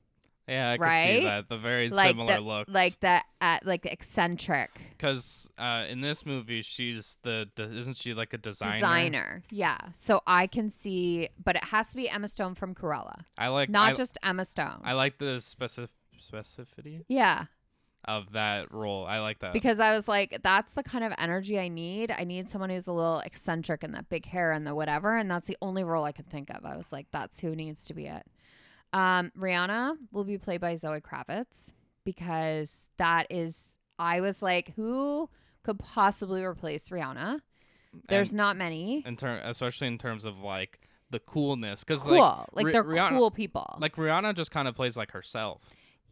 Yeah, I can
Right?
see that. The very
Like
similar
the,
looks.
like the uh, like eccentric
because uh, in this movie, she's the, the isn't she like a designer?
designer. Yeah. So I can see, but it has to be Emma Stone from Cruella,
I like
not
I,
just Emma Stone.
I like the specific specificity
yeah.
of that role. I like that.
because I was like, that's the kind of energy I need. I need someone who's a little eccentric and that big hair and the whatever. And that's the only role I could think of. I was like, that's who needs to be it. Um, Rihanna will be played by Zoe Kravitz because that is, I was like, who could possibly replace Rihanna? There's
And
not many.
in ter- especially in terms of like the coolness, because
Cool.
like
Like, they're
Rihanna-
cool people.
like Rihanna just kind of plays like herself.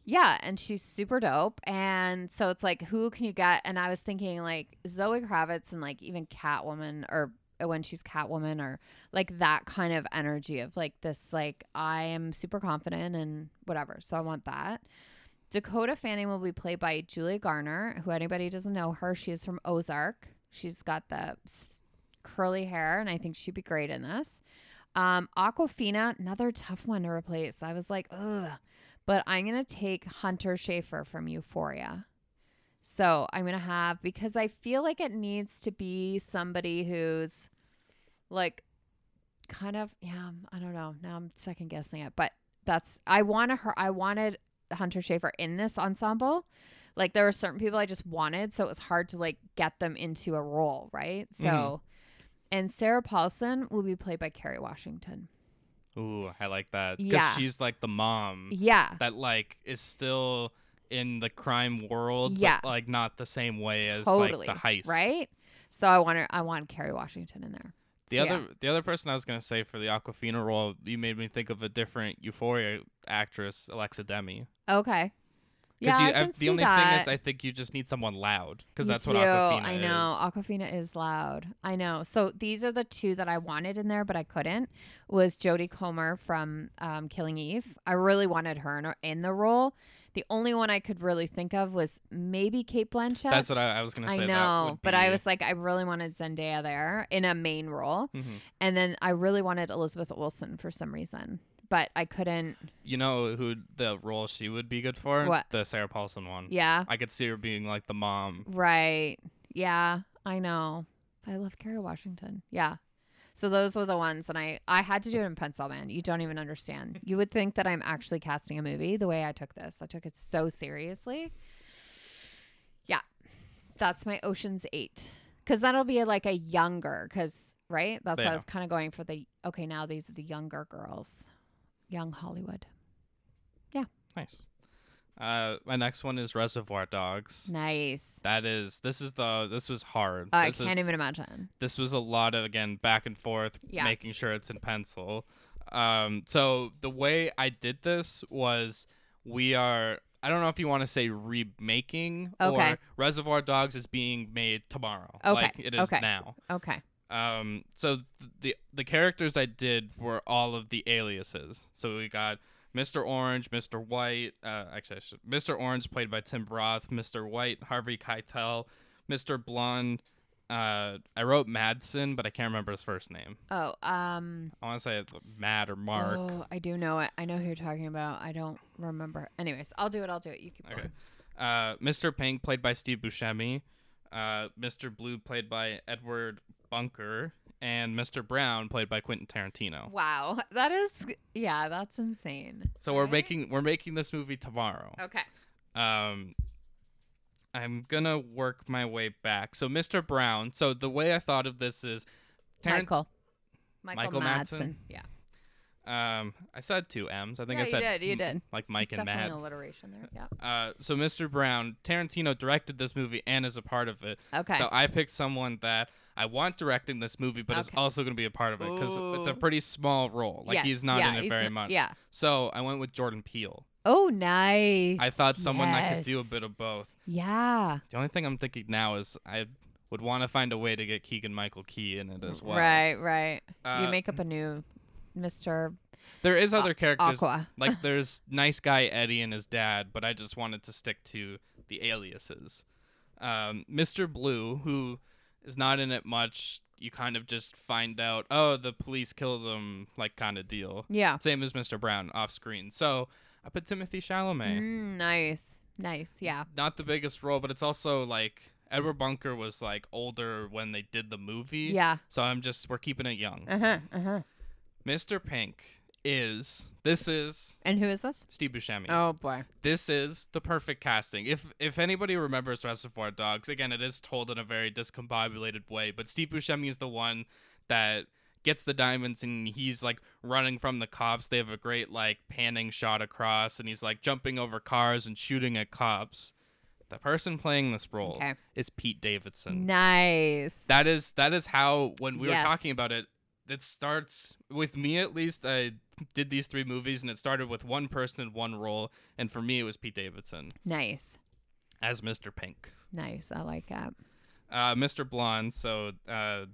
Yeah, and she's super dope. And so it's like, who can you get? And I was thinking like Zoe Kravitz and like even Catwoman or when she's Catwoman or like that kind of energy of like this, like, I am super confident and whatever. So I want that. Dakota Fanning will be played by Julia Garner, who anybody doesn't know her. She is from Ozark. She's got the curly hair, and I think she'd be great in this. Um, Awkwafina, another tough one to replace. I was like, ugh but I'm to take Hunter Schafer from Euphoria. So I'm going to have, because I feel like it needs to be somebody who's like kind of, yeah, I don't know. Now I'm second guessing it, but that's, I wanted her, I wanted Hunter Schafer in this ensemble. Like there were certain people I just wanted, so it was hard to like get them into a role, right? So,
Mhm.
and Sarah Paulson will be played by Kerry Washington.
Ooh, I like that. Because
Yeah.
she's like the mom
Yeah.
that like is still in the crime world,
Yeah.
but like not the same way as like the heist.
right so i want i want Kerry washington in there
The
So,
other
yeah.
the other person I was gonna say for the Awkwafina role, you made me think of a different Euphoria actress, Alexa Demie.
okay yeah
Because
I
you,
can
the
see
only
that.
thing is, I think you just need someone loud, because that's what. Awkwafina
I
is.
know Awkwafina is loud. I know. So these are the two that I wanted in there, but I couldn't. Was Jodie Comer from um, Killing Eve? I really wanted her in, in the role. The only one I could really think of was maybe Cate Blanchett.
That's what I, I was gonna say.
I know, but I was like, I really wanted Zendaya there in a main role,
Mhm.
and then I really wanted Elizabeth Olsen for some reason, but I couldn't.
You know who the role she would be good for?
What?
The Sarah Paulson one.
Yeah,
I could see her being like the mom.
Right. Yeah, I know. I love Kerry Washington. Yeah. So those were the ones and I I had to do it in pencil, man. You don't even understand. You would think that I'm actually casting a movie the way I took this. I took it so seriously. Yeah. That's my Ocean's 8. Cuz that'll be like a younger cuz right? That's what I was kind of going for the okay, now these are the younger girls. Young Hollywood. Yeah.
Nice. Uh, my next one is Reservoir Dogs.
Nice.
That is this is the this was hard.
I
this
can't
is,
even imagine.
This was a lot of again back and forth,
Yeah.
making sure it's in pencil. Um, so the way I did this was we are. I don't know if you want to say remaking
Okay.
or Reservoir Dogs is being made tomorrow.
Okay,
Like it is
okay.
now.
Okay.
Um, so th- the the characters I did were all of the aliases. So we got Mr. Orange, Mr. White. Uh, actually, I should, Mr. Orange played by Tim Roth. Mr. White, Harvey Keitel. Mr. Blonde, Uh, I wrote Madsen, but I can't remember his first name.
Oh, um,
I want to say it's Matt or Mark.
Oh, I do know it. I know who you're talking about. I don't remember. Anyways, I'll do it. I'll do it. You keep
Okay.
going.
Uh, Mr. Pink, played by Steve Buscemi. Uh, Mr. Blue, played by Edward Bunker. And Mr. Brown, played by Quentin Tarantino.
Wow, that is yeah, that's insane.
So we're
Right?
making we're making this movie tomorrow.
Okay.
Um, I'm gonna work my way back. So Mr. Brown. So the way I thought of this is, Taran-
Michael. Michael,
Michael
Madsen.
Madsen?
Yeah.
Um, I said two M's. I think
yeah,
I said
you did. You
m-
did.
like Mike
It's
and
definitely
Matt.
alliteration there. Yeah.
Uh, so Mr. Brown, Tarantino directed this movie and is a part of it.
Okay.
So I picked someone that I want directing this movie, but
Okay.
also going to be a part of it because it's a
Ooh.
pretty small role. Like he's not
yeah,
in it
he's
very much.
Yeah.
So I went with Jordan Peele.
Oh, nice.
I thought someone that could do a
Yes.
bit of both.
Yeah.
The only thing I'm thinking now is I would want to find a way to get Keegan Michael Key in it as well.
Right. Right.
Uh,
you make up a new Mr.
There is other characters.
Aqua.
like there's nice guy Eddie and his dad, but I just wanted to stick to the aliases. Um, Mr. Blue, who is not in it much, you kind of just find out, oh, the police killed them, like kind of deal.
Yeah.
Same as Mr. Brown off screen. So I put Timothée Chalamet.
Mm, nice. Nice. Yeah.
Not the biggest role, but it's also like Edward Bunker was like older when they did the movie.
Yeah.
So I'm just we're keeping it young.
Uh huh. Uh huh.
Mr. Pink is this is
And who is this?
Steve Buscemi.
Oh boy.
This is the perfect casting. If if anybody remembers Reservoir Dogs, again, it is told in a very discombobulated way, but Steve Buscemi is the one that gets the diamonds and he's like running from the cops. They have a great like panning shot across and he's like jumping over cars and shooting at cops. The person playing this role
Okay.
is Pete Davidson.
Nice.
That is that is how when we
Yes.
were talking about it, it starts with me at least. I did these three movies and it started with one person in one role, and for me it was Pete Davidson
nice.
as Mr. Pink.
Nice. I like that.
Uh, Mr. Blonde, so uh,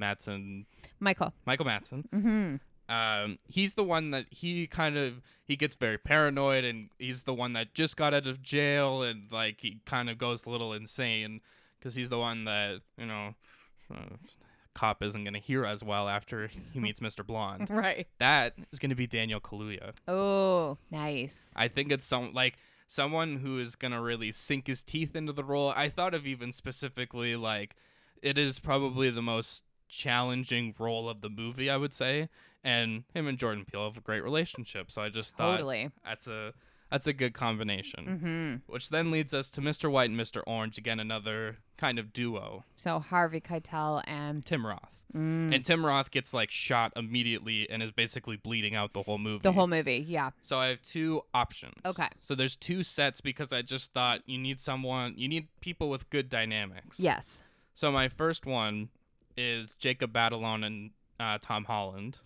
Madsen,
Michael.
Michael Madsen.
Mm-hmm.
Um, he's the one that he kind of he gets very paranoid, and he's the one that just got out of jail, and like he kind of goes a little insane because he's the one that you know. Uh, cop isn't going to hear as well after he meets Mr. Blonde.
Right.
That is going to be Daniel Kaluuya.
Oh, nice.
I think it's some like someone who is gonna really sink his teeth into the role. I thought of even specifically like it is probably the most challenging role of the movie, I would say. And him and Jordan Peele have a great relationship, so I just thought
Totally.
that's a that's a good combination.
Mm-hmm.
Which then leads us to Mr. White and Mr. Orange again, another kind of duo.
So Harvey Keitel and
Tim Roth.
mm,
And Tim Roth gets like shot immediately and is basically bleeding out the whole movie.
the whole movie. Yeah.
So I have two options.
Okay.
So there's two sets because I just thought you need someone, you need people with good dynamics.
Yes.
So my first one is Jacob Batalon and uh, Tom Holland.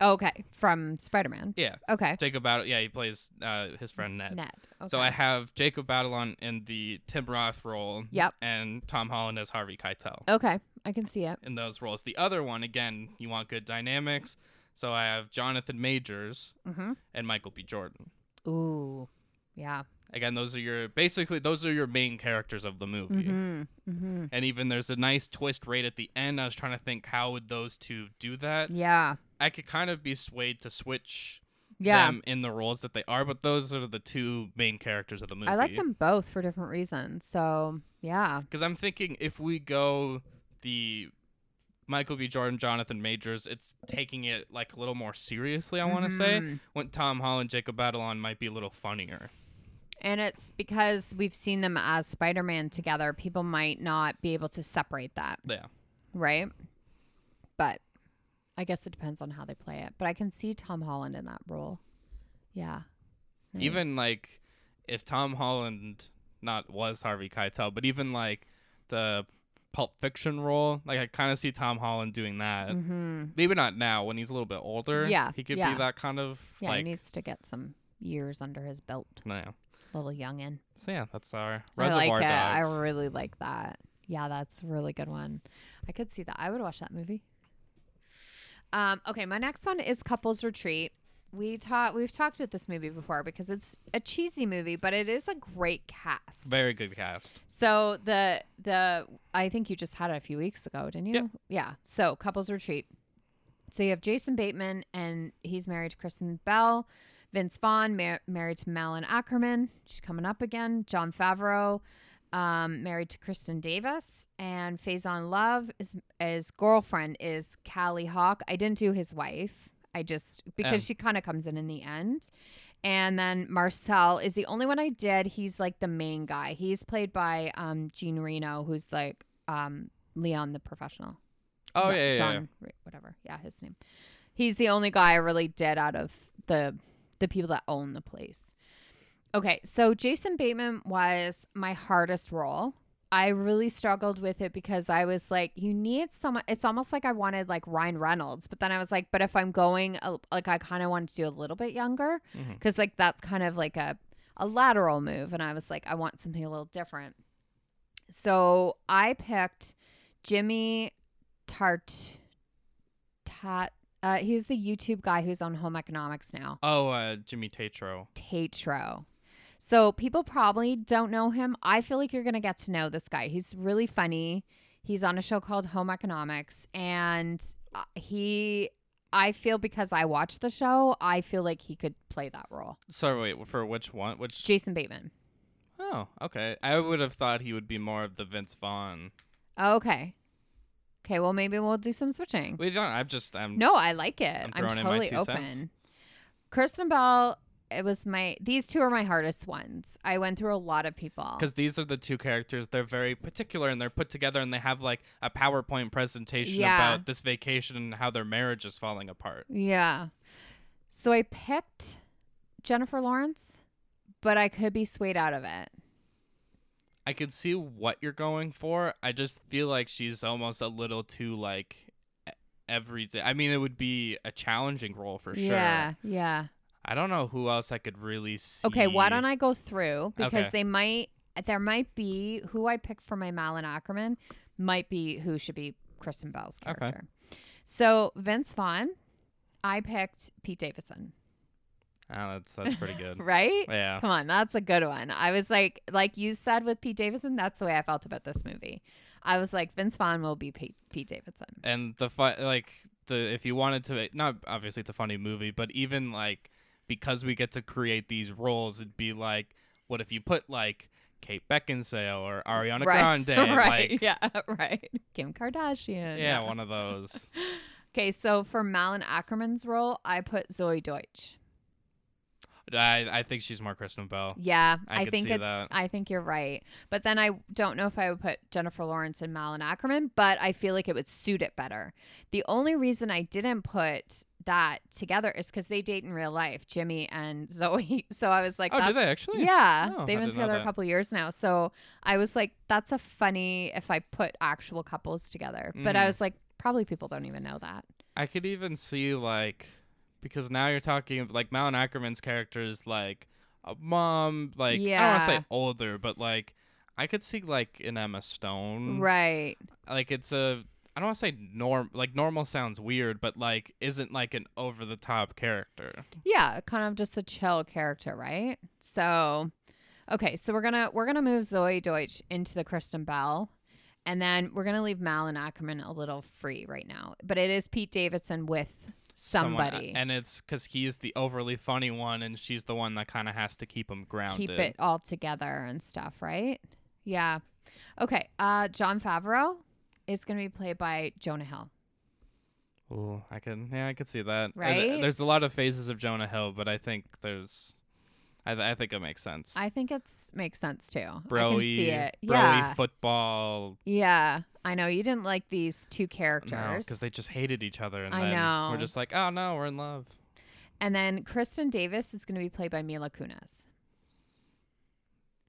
Okay. From Spider Man.
Yeah,
Okay.
Jacob Battle. Yeah, he plays uh, his friend Ned.
Ned. Okay.
So I have Jacob Batalon in the Tim Roth role.
Yep.
And Tom Holland as Harvey Keitel
Okay. I can see it.
in those roles. The other one, again, you want good dynamics. So I have Jonathan Majors
Mm-hmm.
and Michael B. Jordan.
Ooh. Yeah.
Again, those are your basically those are your main characters of the movie.
Mm-hmm. Mm-hmm.
And even there's a nice twist right at the end. I was trying to think how would those two do that.
Yeah.
I could kind of be swayed to switch
Yeah.
them in the roles that they are, but those are the two main characters of the movie.
I like them both for different reasons. So yeah.
because I'm thinking if we go the Michael B. Jordan, Jonathan Majors, it's taking it like a little more seriously. I want to say
Mhm.
when Tom Holland, Jacob Batalon might be a little funnier.
And it's because we've seen them as Spider Man together. People might not be able to separate that,
Yeah.
right? But I guess it depends on how they play it. But I can see Tom Holland in that role. Yeah.
Even like if Tom Holland not was Harvey Keitel, but even like the Pulp Fiction role, like I kind of see Tom Holland doing that.
Mhm.
Maybe not now when he's a little bit older.
Yeah,
he could
yeah.
be that kind of
Yeah,
like.
he needs to get some years under his belt.
no.
Little youngin.
So yeah, that's our
I like
Reservoir
it.
Dogs.
I really like that. Yeah, that's a really good one. I could see that. I would watch that movie. Um, okay, my next one is Couples Retreat, we talked we've talked about this movie before because it's a cheesy movie, but it is a great cast.
Very good cast.
So the the I think you just had it a few weeks ago, didn't you?
Yep.
Yeah. So couples retreat. So you have Jason Bateman, and he's married to Kristen Bell. Vince Vaughn mar- married to Malin Akerman. She's coming up again. Jon Favreau um, married to Kristen Davis, and Faison Love is his girlfriend is Kali Hawk. I didn't do his wife. I just because
Um.
she kind of comes in in the end. And then Marcel is the only one I did. He's like the main guy. He's played by um, Jean Reno, who's like um, Leon the professional.
Oh
Jean-
yeah, yeah, yeah.
Whatever. Yeah, his name. He's the only guy I really did out of the the people that own the place. Okay, so Jason Bateman was my hardest role. I really struggled with it because I was like, you need someone. It's almost like I wanted like Ryan Reynolds, but then I was like, but if I'm going, like I kind of wanted to do a little bit younger
mm-hmm.
because like that's kind of like a a lateral move, and I was like, I want something a little different. So I picked Jimmy Tart. Tat. Uh, he's the YouTube guy who's on Home Economics now.
Oh, uh, Jimmy Tatro.
Tatro. So people probably don't know him. I feel like you're going to get to know this guy. He's really funny. He's on a show called Home Economics and uh, he I feel because I watched the show, I feel like he could play that role.
Sorry, wait for which one? Which?
Jason Bateman.
oh, okay. I would have thought he would be more of the Vince Vaughn.
Okay. Okay, well maybe we'll do some switching.
We don't. I'm just. I'm.
No, I like it.
I'm
I'm,
throwing in my
totally open.
cents.
Kristen Bell, it was my these two are my hardest ones. I went through a lot of people.
Because these are the two characters. They're very particular and they're put together and they have like a PowerPoint presentation
Yeah.
about this vacation and how their marriage is falling apart.
Yeah. So I picked Jennifer Lawrence, but I could be swayed out of it.
I could see what you're going for. I just feel like she's almost a little too like e- everyday. I mean, it would be a challenging role for sure.
Yeah, yeah.
I don't know who else I could really see.
Okay, why don't I go through because
Okay.
they might there might be who I picked for my Malin Akerman might be who should be Kristen Bell's character.
Okay.
character. So Vince Vaughn, I picked Pete Davidson.
Oh, that's that's pretty good.
Right?
yeah.
Come on, that's a good one. I was like, like you said with Pete Davidson, that's the way I felt about this movie. I was like, Vince Vaughn will be Pete, Pete Davidson.
and the fu- like the if you wanted to not obviously it's a funny movie but even like because we get to create these roles it'd be like what if you put like Kate Beckinsale or Ariana
Right,
Grande
right?
like
yeah, right. Kim Kardashian.
yeah one of those
Okay, so for Malin Akerman's role, I put Zoey Deutch.
I I think she's more Kristen Bell
Yeah,
I
I, think it's.
that.
I think you're right, but then I don't know if I would put Jennifer Lawrence and Malin Akerman, but I feel like it would suit it better. The only reason I didn't put that together is because they date in real life, Jimmy and Zoe. So I was like,
oh did they actually
Yeah,
Oh,
they've been together a couple years now. So I was like, that's a funny if I put actual couples together. But I
Mm.
was like, probably people don't even know that.
I could even see like because now you're talking like Malin Akerman's character is like a mom like I don't want to say older but like I could see like an Emma Stone
Right.
like it's a I don't want to say norm like normal sounds weird, but like isn't like an over the top character.
Yeah, kind of just a chill character, right? So, okay, so we're gonna we're gonna move Zoey Deutch into the Kristen Bell, and then we're gonna leave Malin Akerman a little free right now. But it is Pete Davidson with
Someone-
somebody.
and it's because he's the overly funny one, and she's the one that kind of has to keep him grounded.
keep it all together and stuff, right? Yeah. Okay. Uh, Jon Favreau is going to be played by Jonah Hill.
Oh, I can yeah, I could see that. Uh,
Right?
th- there's a lot of phases of Jonah Hill, but I think there's, I, th- I think it makes sense.
I think it makes sense too. I can see it.
broy
Yeah.
football.
Yeah. I know you didn't like these two characters.
because they just hated each other, and
I
then
know.
we're just like, oh no, we're in love.
and then Kristen Davis is going to be played by Mila Kunis.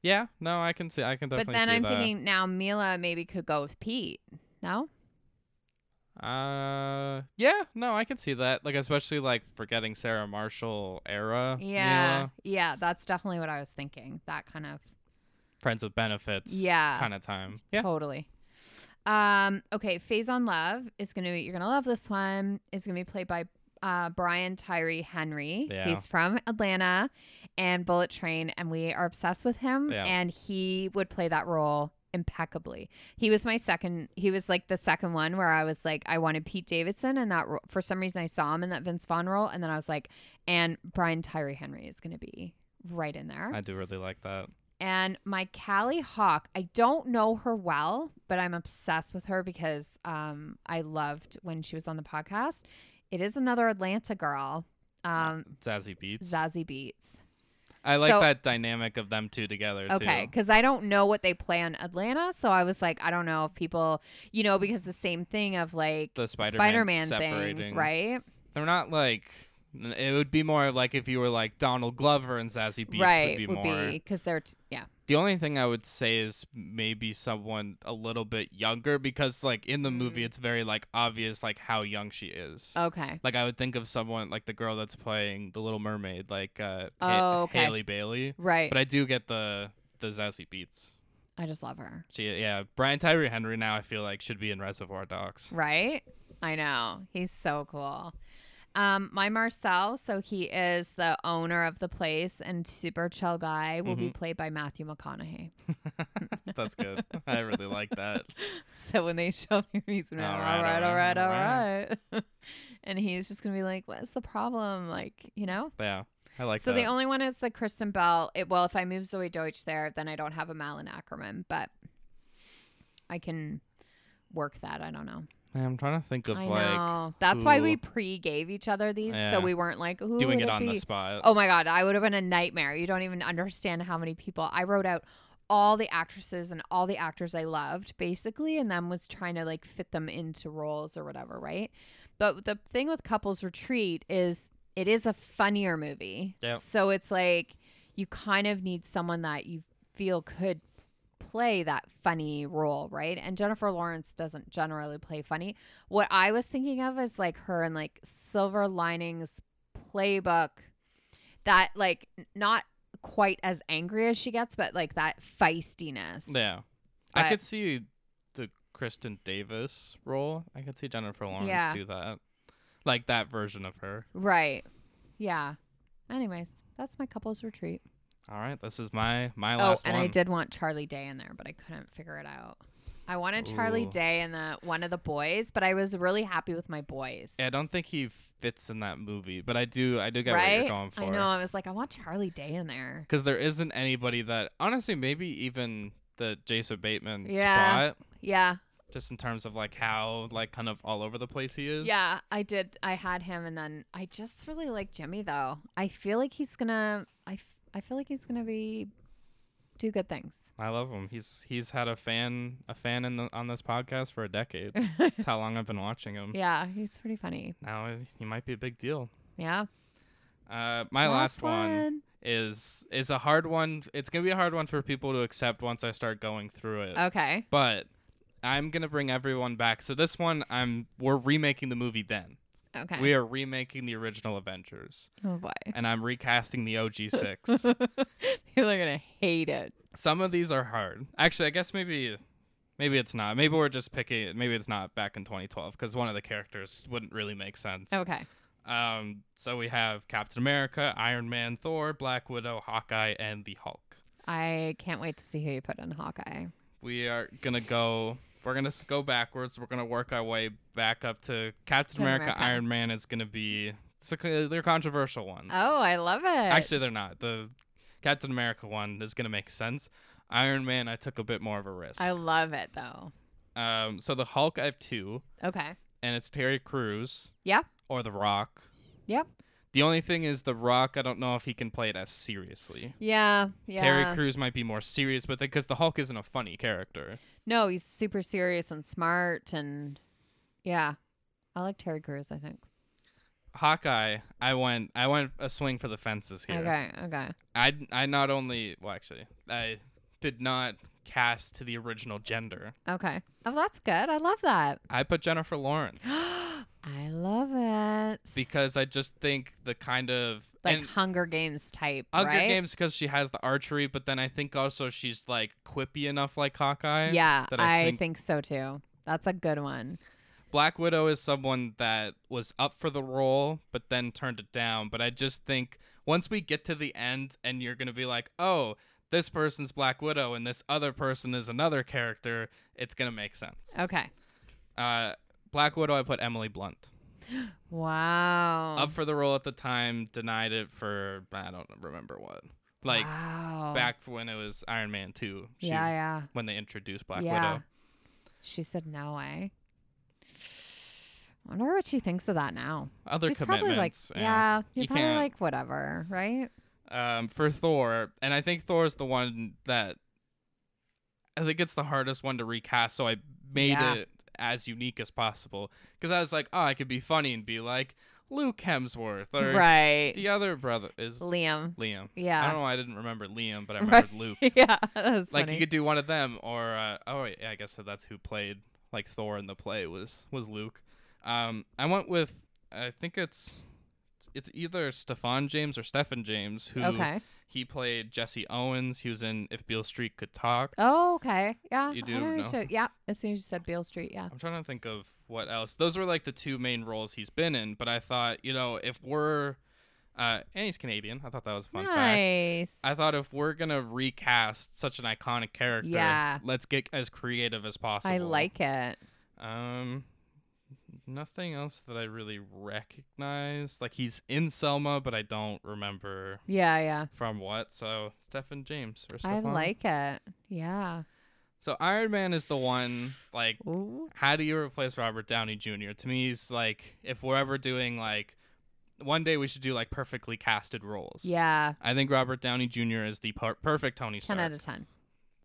Yeah, no, I can see, I can definitely.
But
then
I'm
that.
thinking now Mila maybe could go with Pete. No?
Uh, yeah, no, I can see that. Like, especially like forgetting Sarah Marshall era.
Yeah.
Mila,
Yeah, that's definitely what I was thinking. That kind of
friends with benefits.
Yeah.
kind of time. Yeah,
Totally. Um, okay, Faison Love is gonna be you're gonna love this one, is gonna be played by uh, Brian Tyree Henry.
Yeah.
He's from Atlanta and Bullet Train, and we are obsessed with him.
Yeah.
And he would play that role impeccably. He was my second. He was like the second one where I was like, I wanted Pete Davidson, and that for some reason I saw him in that Vince Vaughn role, and then I was like, and Brian Tyree Henry is going to be right in there.
I do really like that.
And my Kali Hawk, I don't know her well, but I'm obsessed with her because um, I loved when she was on the podcast. It is another Atlanta girl, um,
Zazie Beetz.
Zazie Beetz.
I like
So-
that dynamic of them two together
Okay, because I don't know what they play on Atlanta, so I was like, I don't know if people, you know, because the same thing of like
The Spider-Man
Spider-Man
separating.
thing, right?
They're not like. It would be more like if you were like Donald Glover and Zazie Beetz
right,
would be
would
more.
be because they're t- yeah,
The only thing I would say is maybe someone a little bit younger because like in the movie
Mm.
it's very like obvious like how young she is.
okay,
Like I would think of someone like the girl that's playing the Little Mermaid, like uh,
Oh,
Ha-
okay.
Halle Bailey.
right.
But I do get the the Zazie Beetz.
I just love her.
She yeah, Brian Tyree Henry now I feel like should be in Reservoir Dogs.
Right? I know. He's so cool. Um, my Marcel, so he is the owner of the place and super chill guy, will be
Mhm.
played by Matthew McConaughey.
That's good. I really like that.
So when they show him, he's gonna be
All
all
right,
right, all right,
right,
all
all
right. and he's just gonna be like, What's the problem? Like, you know?
Yeah. I like
so
that.
the only one is the Kristen Bell. It, well, if I move Zoey Deutch there, then I don't have a Malin Akerman, but I can work that. I don't know.
I'm trying to think of
I
like
know. That's why we pre gave each other these,
Yeah.
so we weren't like who
doing
would
it on
be?
the spot.
Oh my god, I would have been a nightmare. You don't even understand how many people I wrote out all the actresses and all the actors I loved basically and then was trying to like fit them into roles or whatever, right? But the thing with Couples Retreat is it is a funnier movie.
Yep.
So it's like you kind of need someone that you feel could play that funny role, right? And Jennifer Lawrence doesn't generally play funny. What I was thinking of is like her in like Silver Linings Playbook that like not quite as angry as she gets, but like that feistiness.
Yeah. I could see the Kristen Davis role. I could see Jennifer Lawrence
Yeah.
do that. Like that version of her.
Right. Yeah. Anyways, that's my couples retreat.
All right, this is my my
Oh,
last
and
one.
I did want Charlie Day in there, but I couldn't figure it out. I wanted Charlie Day and the one of the boys, but I was really happy with my boys.
Yeah, I don't think he fits in that movie, but I do I do get what you're going for.
I know. I was like, I want Charlie Day in there.
Because there isn't anybody that honestly maybe even the Jason Bateman
Yeah.
spot,
Yeah.
just in terms of like how like kind of all over the place he is.
Yeah, I did. I had him, and then I just really like Jimmy though. I feel like he's gonna. I, f- I feel like he's gonna be do good things.
I love him. He's he's had a fan a fan in the, on this podcast for a decade. That's how long I've been watching him.
yeah, he's pretty funny.
Now he might be a big deal.
Yeah.
Uh, my last, one is is a hard one. It's gonna be a hard one for people to accept once I start going through it.
Okay.
But I'm gonna bring everyone back. So this one, I'm we're remaking the movie. Then
Okay.
we are remaking the original Avengers,
oh boy.
and I'm recasting the OG six.
People are gonna hate it.
Some of these are hard. Actually, I guess maybe. Maybe it's not. Maybe we're just picking. Maybe it's not back in 2012 because one of the characters wouldn't really make sense.
Okay.
Um, so we have Captain America, Iron Man, Thor, Black Widow, Hawkeye, and the Hulk.
I can't wait to see who you put in Hawkeye.
We are gonna go. We're gonna go backwards. We're gonna work our way back up to Captain America.
America.
Iron Man is gonna be. It's a, they're controversial ones.
Oh, I love it.
actually, they're not. The Captain America one is gonna make sense. Iron Man, I took a bit more of a risk.
I love it though.
um, so the Hulk, I have two,
Okay.
and it's Terry Crews.
Yeah.
Or The Rock.
Yep.
The only thing is The Rock. I don't know if he can play it as seriously.
Yeah. Yeah.
Terry Crews might be more serious with it because the Hulk isn't a funny character.
No, he's super serious and smart and yeah. I like Terry Crews, I think.
Hawkeye, I went I went a swing for the fences here.
Okay, okay.
I I not only well actually I did not cast to the original gender.
Okay. Oh, that's good. I love that.
I put Jennifer Lawrence
I love it.
because I just think the kind of
like Hunger Games type,
Hunger
right?
Games because she has the archery, but then I think also she's like quippy enough like Hawkeye.
Yeah,
I
I
think-
think so too. That's a good one.
Black Widow is someone that was up for the role but then turned it down. But I just think once we get to the end and you're gonna be like, oh, this person's Black Widow and this other person is another character, it's gonna make sense.
Okay.
Uh, Black Widow, I put Emily Blunt
Wow.
up for the role at the time, denied it for I don't remember what. Like
wow.
back when it was Iron Man two. She,
Yeah, yeah.
When they introduced Black
yeah.
Widow.
She said no, eh? I wonder what she thinks of that now.
Other
She's probably like,
commitments.
yeah, you're
You
probably
can't-
like whatever, right?
Um, for Thor, and I think Thor's the one that I think it's the hardest one to recast. So I made
Yeah.
it as unique as possible because I was like, oh, I could be funny and be like Luke Hemsworth or
Right.
the other brother is
Liam.
Liam.
Yeah.
I don't know. why I didn't remember Liam, but I
Right.
Luke.
yeah, that was
Like
funny.
you could do one of them, or uh, oh, yeah, I guess that's who played like Thor in the play was was Luke. Um, I went with I think it's it's either Stefan James or Stephen James who
okay.
he played Jesse Owens. He was in If Beale Street Could Talk.
Oh, okay. Yeah.
You do
know? Yeah. As soon as you said Beale Street, yeah.
I'm trying to think of what else. Those were like the two main roles he's been in. But I thought, you know, if we're uh, and he's Canadian. I thought that was a fun fact.
nice.
I thought if we're gonna recast such an iconic character,
Yeah.
let's get as creative as possible.
I like it.
Um, nothing else that I really recognize. Like he's in Selma, but I don't remember
Yeah, yeah.
from what. So Stephen James or
I like it. Yeah.
So Iron Man is the one. Like,
Ooh.
how do you replace Robert Downey Jr.? To me, he's like, if we're ever doing like, one day we should do like perfectly casted roles.
Yeah.
I think Robert Downey Jr. is the per- perfect Tony Stark.
10 out of 10.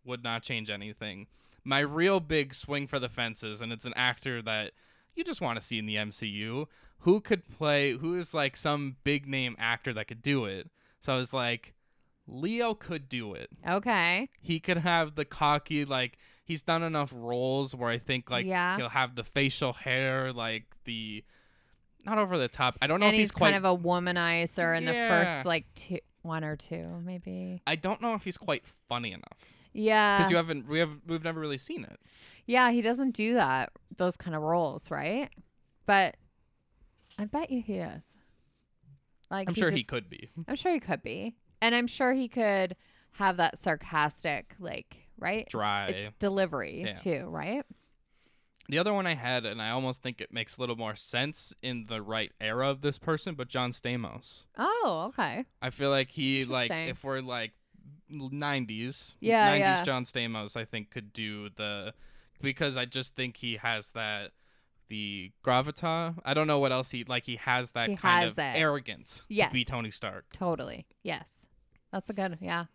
would not change anything. My real big swing for the fences, and it's an actor that you just want to see in the MCU. Who could play? Who is like some big name actor that could do it? So I was like, Leo could do it.
Okay.
He could have the cocky like he's done enough roles where I think like
Yeah.
he'll have the facial hair, like the not over the top. I don't know
And
if
he's
he's quite.
kind of a womanizer in the first like two, one or two, maybe.
I don't know if he's quite funny enough
Yeah.
because you haven't we have we've never really seen it.
Yeah, he doesn't do that those kind of roles, right? But I bet you he is. Like
I'm sure he could be.
I'm sure he could be, and I'm sure he could have that sarcastic, like right, It's-
Dry.
It's, delivery
Yeah.
too, right?
The other one I had, and I almost think it makes a little more sense in the right era of this person, but John Stamos.
Oh, okay.
I feel like he, like, if we're like 90s,
Yeah,
90s
yeah.
John Stamos, I think could do the, because I just think he has that, the gravita. I don't know what else he, like, he has that
He
kind
has
of
it.
arrogance
Yes.
to be Tony Stark.
Totally. Yes. That's a good. Yeah.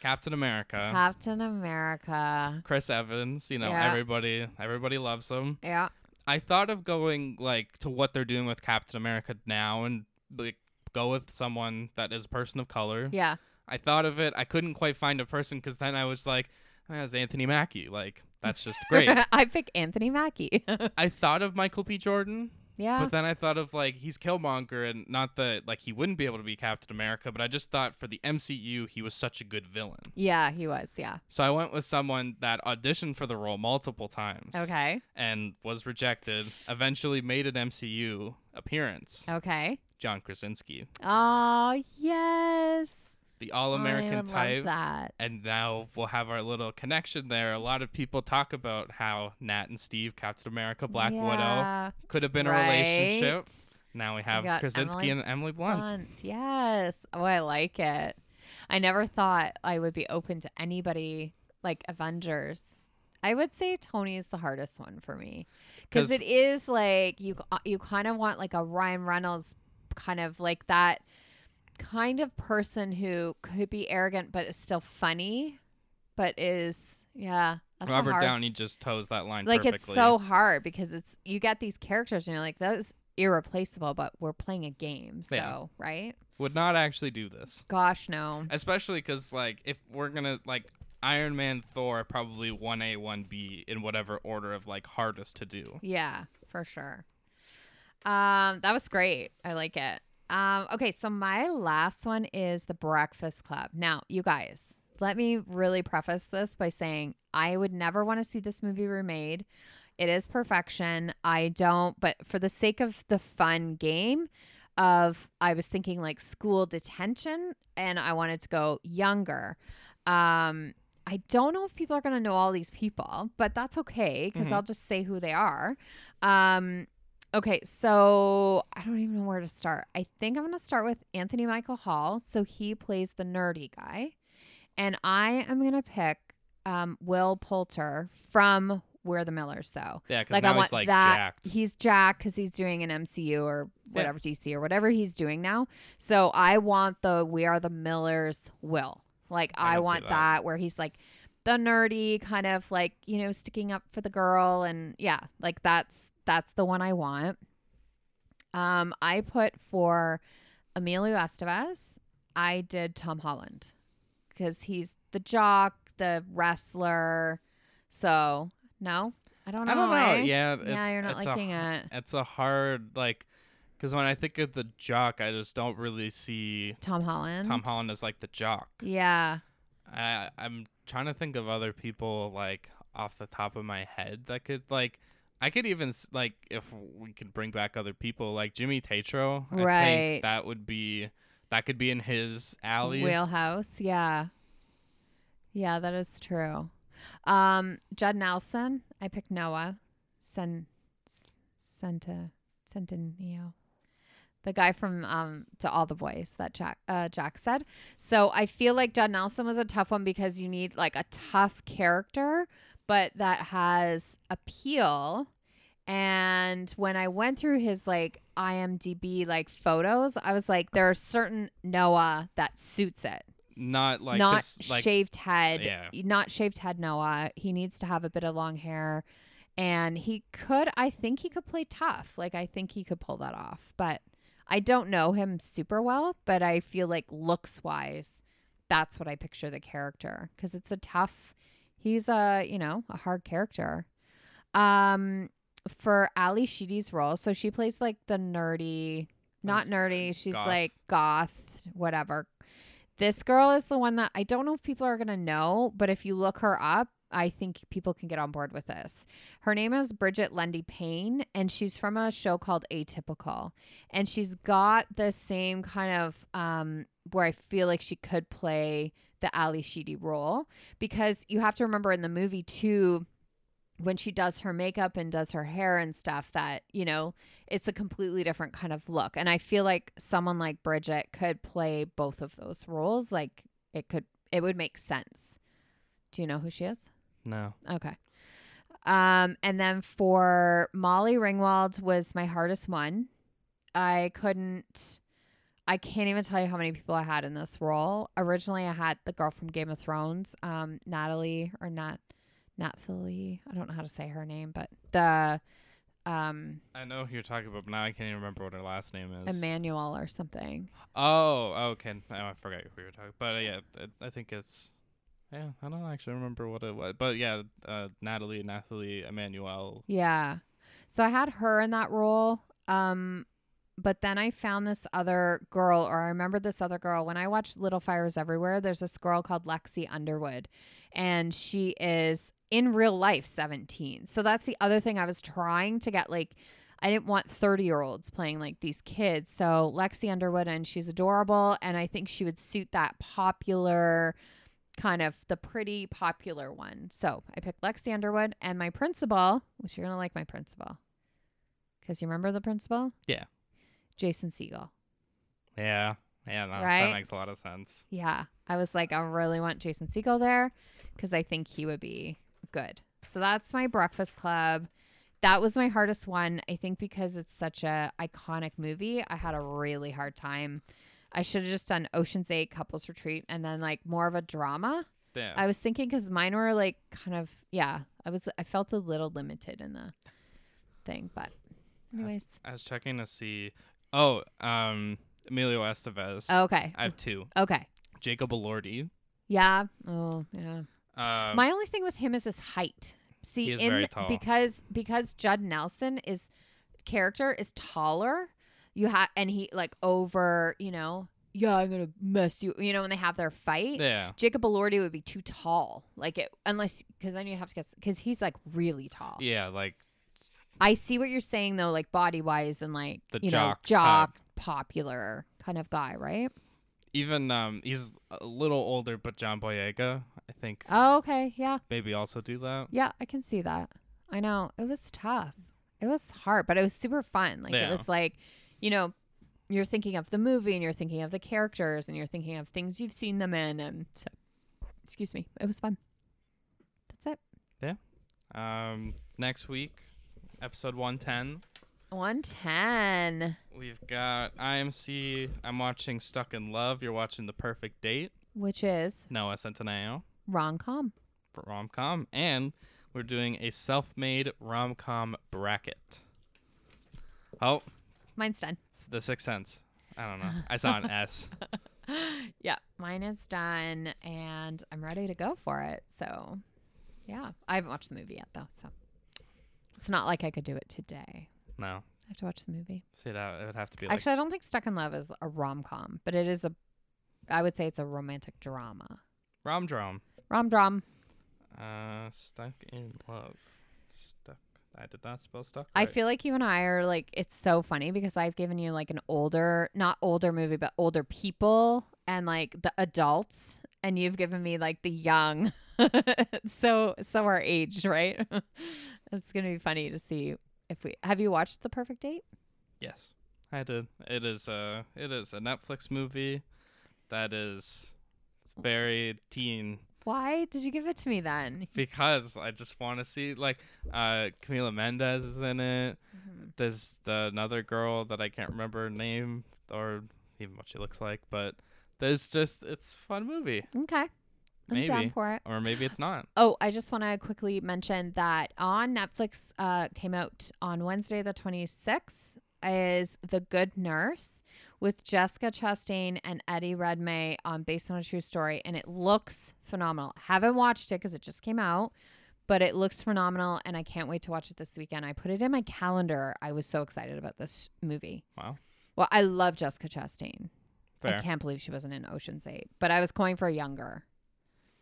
Captain America.
Captain America.
Chris Evans, you know,
Yeah.
everybody everybody loves him.
Yeah.
I thought of going like to what they're doing with Captain America now and like go with someone that is a person of color.
Yeah.
I thought of it. I couldn't quite find a person because then I was like, oh, it's Anthony Mackie. Like that's just great.
I pick Anthony Mackie.
I thought of Michael B. Jordan,
yeah.
but then I thought of like he's Killmonger and not that like he wouldn't be able to be Captain America, but I just thought for the MCU he was such a good villain.
yeah, he was. Yeah.
So I went with someone that auditioned for the role multiple times.
Okay.
And was rejected. Eventually made an MCU appearance.
Okay.
John Krasinski,
Oh yes.
The all-American type.
Love that.
And now we'll have our little connection there. A lot of people talk about how Nat and Steve, Captain America, Black Widow, could have been a relationship. Now we have
got
Krasinski
Emily
and Emily Blunt.
Blunt. Yes. Oh, I like it. I never thought I would be open to anybody like Avengers. I would say Tony is the hardest one for me because it is like you uh, you kind of want like a Ryan Reynolds kind of like that kind of person who could be arrogant but is still funny, but is yeah. That's
Robert
hard,
Downey just toes that line
like
perfectly.
it's so hard because it's you get these characters and you're like that is irreplaceable, but we're playing a game, so
Yeah.
right?
Would not actually do this.
Gosh, no.
Especially because, like, if we're gonna like Iron Man, Thor, probably one A, one B in whatever order of like hardest to do.
Yeah, for sure. Um, that was great. I like it. Um, okay, so my last one is the Breakfast Club. Now, you guys, let me really preface this by saying I would never want to see this movie remade. it is perfection. I don't, but for the sake of the fun game, of I was thinking like school detention, and I wanted to go younger. Um, I don't know if people are gonna know all these people, but that's okay because
Mhm.
I'll just say who they are. Um, okay, so I don't even know where to start. I think I'm gonna start with Anthony Michael Hall. So he plays the nerdy guy, and I am gonna pick um, Will Poulter from We're the Millers, though.
Yeah, because
Like
now
I want
he's like
that.
jacked.
He's Jack because he's doing an MCU or whatever DC or whatever he's doing now. So I want the We Are the Millers Will. Like
I
I,
can see
want
that.
that. where he's like the nerdy kind of like you know sticking up for the girl and yeah, like that's that's the one I want. Um, I put for Emilio Estevez. I did Tom Holland because he's the jock, the wrestler. So no, I don't know.
I don't know.
eh?
Yeah, it's,
yeah, you're not
it's
liking
a,
it.
It's a hard like, because when I think of the jock, I just don't really see
Tom Holland.
Tom Holland is like the jock.
Yeah.
I I'm trying to think of other people like off the top of my head that could like. I could even like if we could bring back other people like Jimmy Tatro. I
Right.
think that would be that could be in his alley.
Wheelhouse. Yeah. Yeah, that is true. Um, Judd Nelson. I picked Noah. Sen Senta Centineo. The guy from um to all the boys that Jack uh Jack said. So I feel like Judd Nelson was a tough one because you need like a tough character, but that has appeal. And when I went through his like IMDb like photos, I was like, there are certain Noah that suits it.
Not like
not
like
shaved head.
yeah.
Not shaved head Noah. He needs to have a bit of long hair. And he could I think he could play tough. Like I think he could pull that off. But I don't know him super well, but I feel like looks wise, that's what I picture the character. Because it's a tough he's a, you know, a hard character. Um for Ally Sheedy's role, so she plays like the nerdy not nerdy, she's
goth.
like goth, whatever. This girl is the one that I don't know if people are going to know, but if you look her up, I think people can get on board with this. Her name is Brigette Lundy-Paine, and she's from a show called Atypical. And she's got the same kind of um, where I feel like she could play the Ally Sheedy role because you have to remember in the movie too when she does her makeup and does her hair and stuff that you know it's a completely different kind of look. And i feel like someone like brigette could play both of those roles. Like it could it would make sense. Do you know who she is?
No.
okay. Um and then for molly ringwald was my hardest one. I couldn't i can't even tell you how many people i had in this role originally i had the girl from game of thrones um natalie or not Nathalie. I don't know how to say her name, but the um
I know who you're talking about, but now I can't even remember what her last name is.
Emmanuel or something.
Oh, okay. Oh, I forgot who you were talking. But uh, yeah, it, I think it's. Yeah, I don't actually remember what it was, but yeah, uh, Natalie, Nathalie, Emmanuel.
Yeah. So I had her in that role. Um but then I found this other girl or I remember this other girl when I watched Little Fires Everywhere. There's this girl called Lexi Underwood and she is in real life 17. So that's the other thing I was trying to get like I didn't want 30 year olds playing like these kids. So Lexi Underwood and she's adorable and I think she would suit that popular kind of the pretty popular one. So I picked Lexi Underwood and my principal, which you're gonna like my principal. Cause you remember the principal?
Yeah.
Jason Segel.
Yeah, yeah, no,
Right?
that makes a lot of sense.
Yeah. I was like, I really want Jason Segel there because I think he would be good. So that's my Breakfast Club. That was my hardest one. I think because it's such a iconic movie, I had a really hard time. I should have just done Ocean's Eight Couples Retreat and then like more of a drama.
Yeah,
I was thinking because mine were like kind of yeah. I was I felt a little limited in the thing, but anyways.
I was checking to see. Oh, um, Emilio Estevez.
Okay.
I have two.
Okay.
Jacob Elordi.
Yeah. Oh yeah.
Um,
My only thing with him is his height. See,
is
in
very tall.
because because Judd Nelson is character is taller. You have and he like over, you know, yeah, I'm gonna mess you. You know, when they have their fight,
yeah,
Jacob Elordi would be too tall. Like it, unless because then you have to guess because he's like really tall.
yeah, like
I see what you're saying though, like body wise and like
The
you
jock
know jock popular kind of guy, right?
Even um, he's a little older, but John Boyega, I think,
Oh, okay, yeah,
maybe also do that.
yeah, I can see that. I know it was tough. It was hard, but it was super fun. Like
Yeah.
it was like, you know, you're thinking of the movie and you're thinking of the characters and you're thinking of things you've seen them in, and so, excuse me, it was fun. That's it. Yeah.
Um, next week, episode 110.
One ten,
We've got IMC. I'm watching Stuck in Love. You're watching The Perfect Date.
which is
Noah Centineo
rom com.
for rom com, and we're doing a self-made rom com bracket. Oh,
Mine's done.
The Sixth Sense. I don't know. I saw an S.
yeah, mine is done, and I'm ready to go for it. So, yeah, I haven't watched the movie yet though, so it's not like I could do it today.
No,
I have to watch the movie.
see that it would have to be like
Actually, I don't think Stuck in Love is a rom com, but it is a. I would say it's a romantic drama.
rom drum.
Rom drum.
Uh, Stuck in Love. Stuck. I did not spell stuck.
I
right.
feel like you and I are like it's so funny because I've given you like an older, not older movie, but older people and like the adults, and you've given me like the young. so so our age, right? it's gonna be funny to see if we have you watched The Perfect Date.
Yes, I did. It is a it is a Netflix movie that is it's very teen
Why did you give it to me then?
because I just want to see like uh Camila Mendes is in it. There's the, another girl that I can't remember her name or even what she looks like, but there's just it's a fun movie.
Okay, I'm down
Maybe.
for it.
Or maybe it's not.
Oh, I just want to quickly mention that on Netflix uh, came out on Wednesday the 26th is The Good Nurse with Jessica Chastain and Eddie Redmayne on based on a true story and it looks phenomenal. Haven't watched it cuz it just came out, but it looks phenomenal and I can't wait to watch it this weekend. I put it in my calendar. I was so excited about this movie.
Wow.
Well, I love Jessica Chastain.
Fair.
I can't believe she wasn't in Ocean's 8, but I was going for a younger.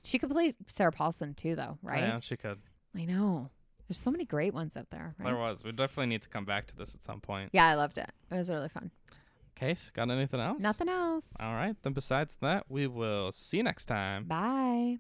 She could play Sarah Paulson too though, oh, right?
Yeah, she could.
I know. There's so many great ones out there, right?
There was. We definitely need to come back to this at some point.
yeah, I loved it. It was really fun.
Case, got anything else?
Nothing else.
All right. Then besides that, we will see you next time.
Bye.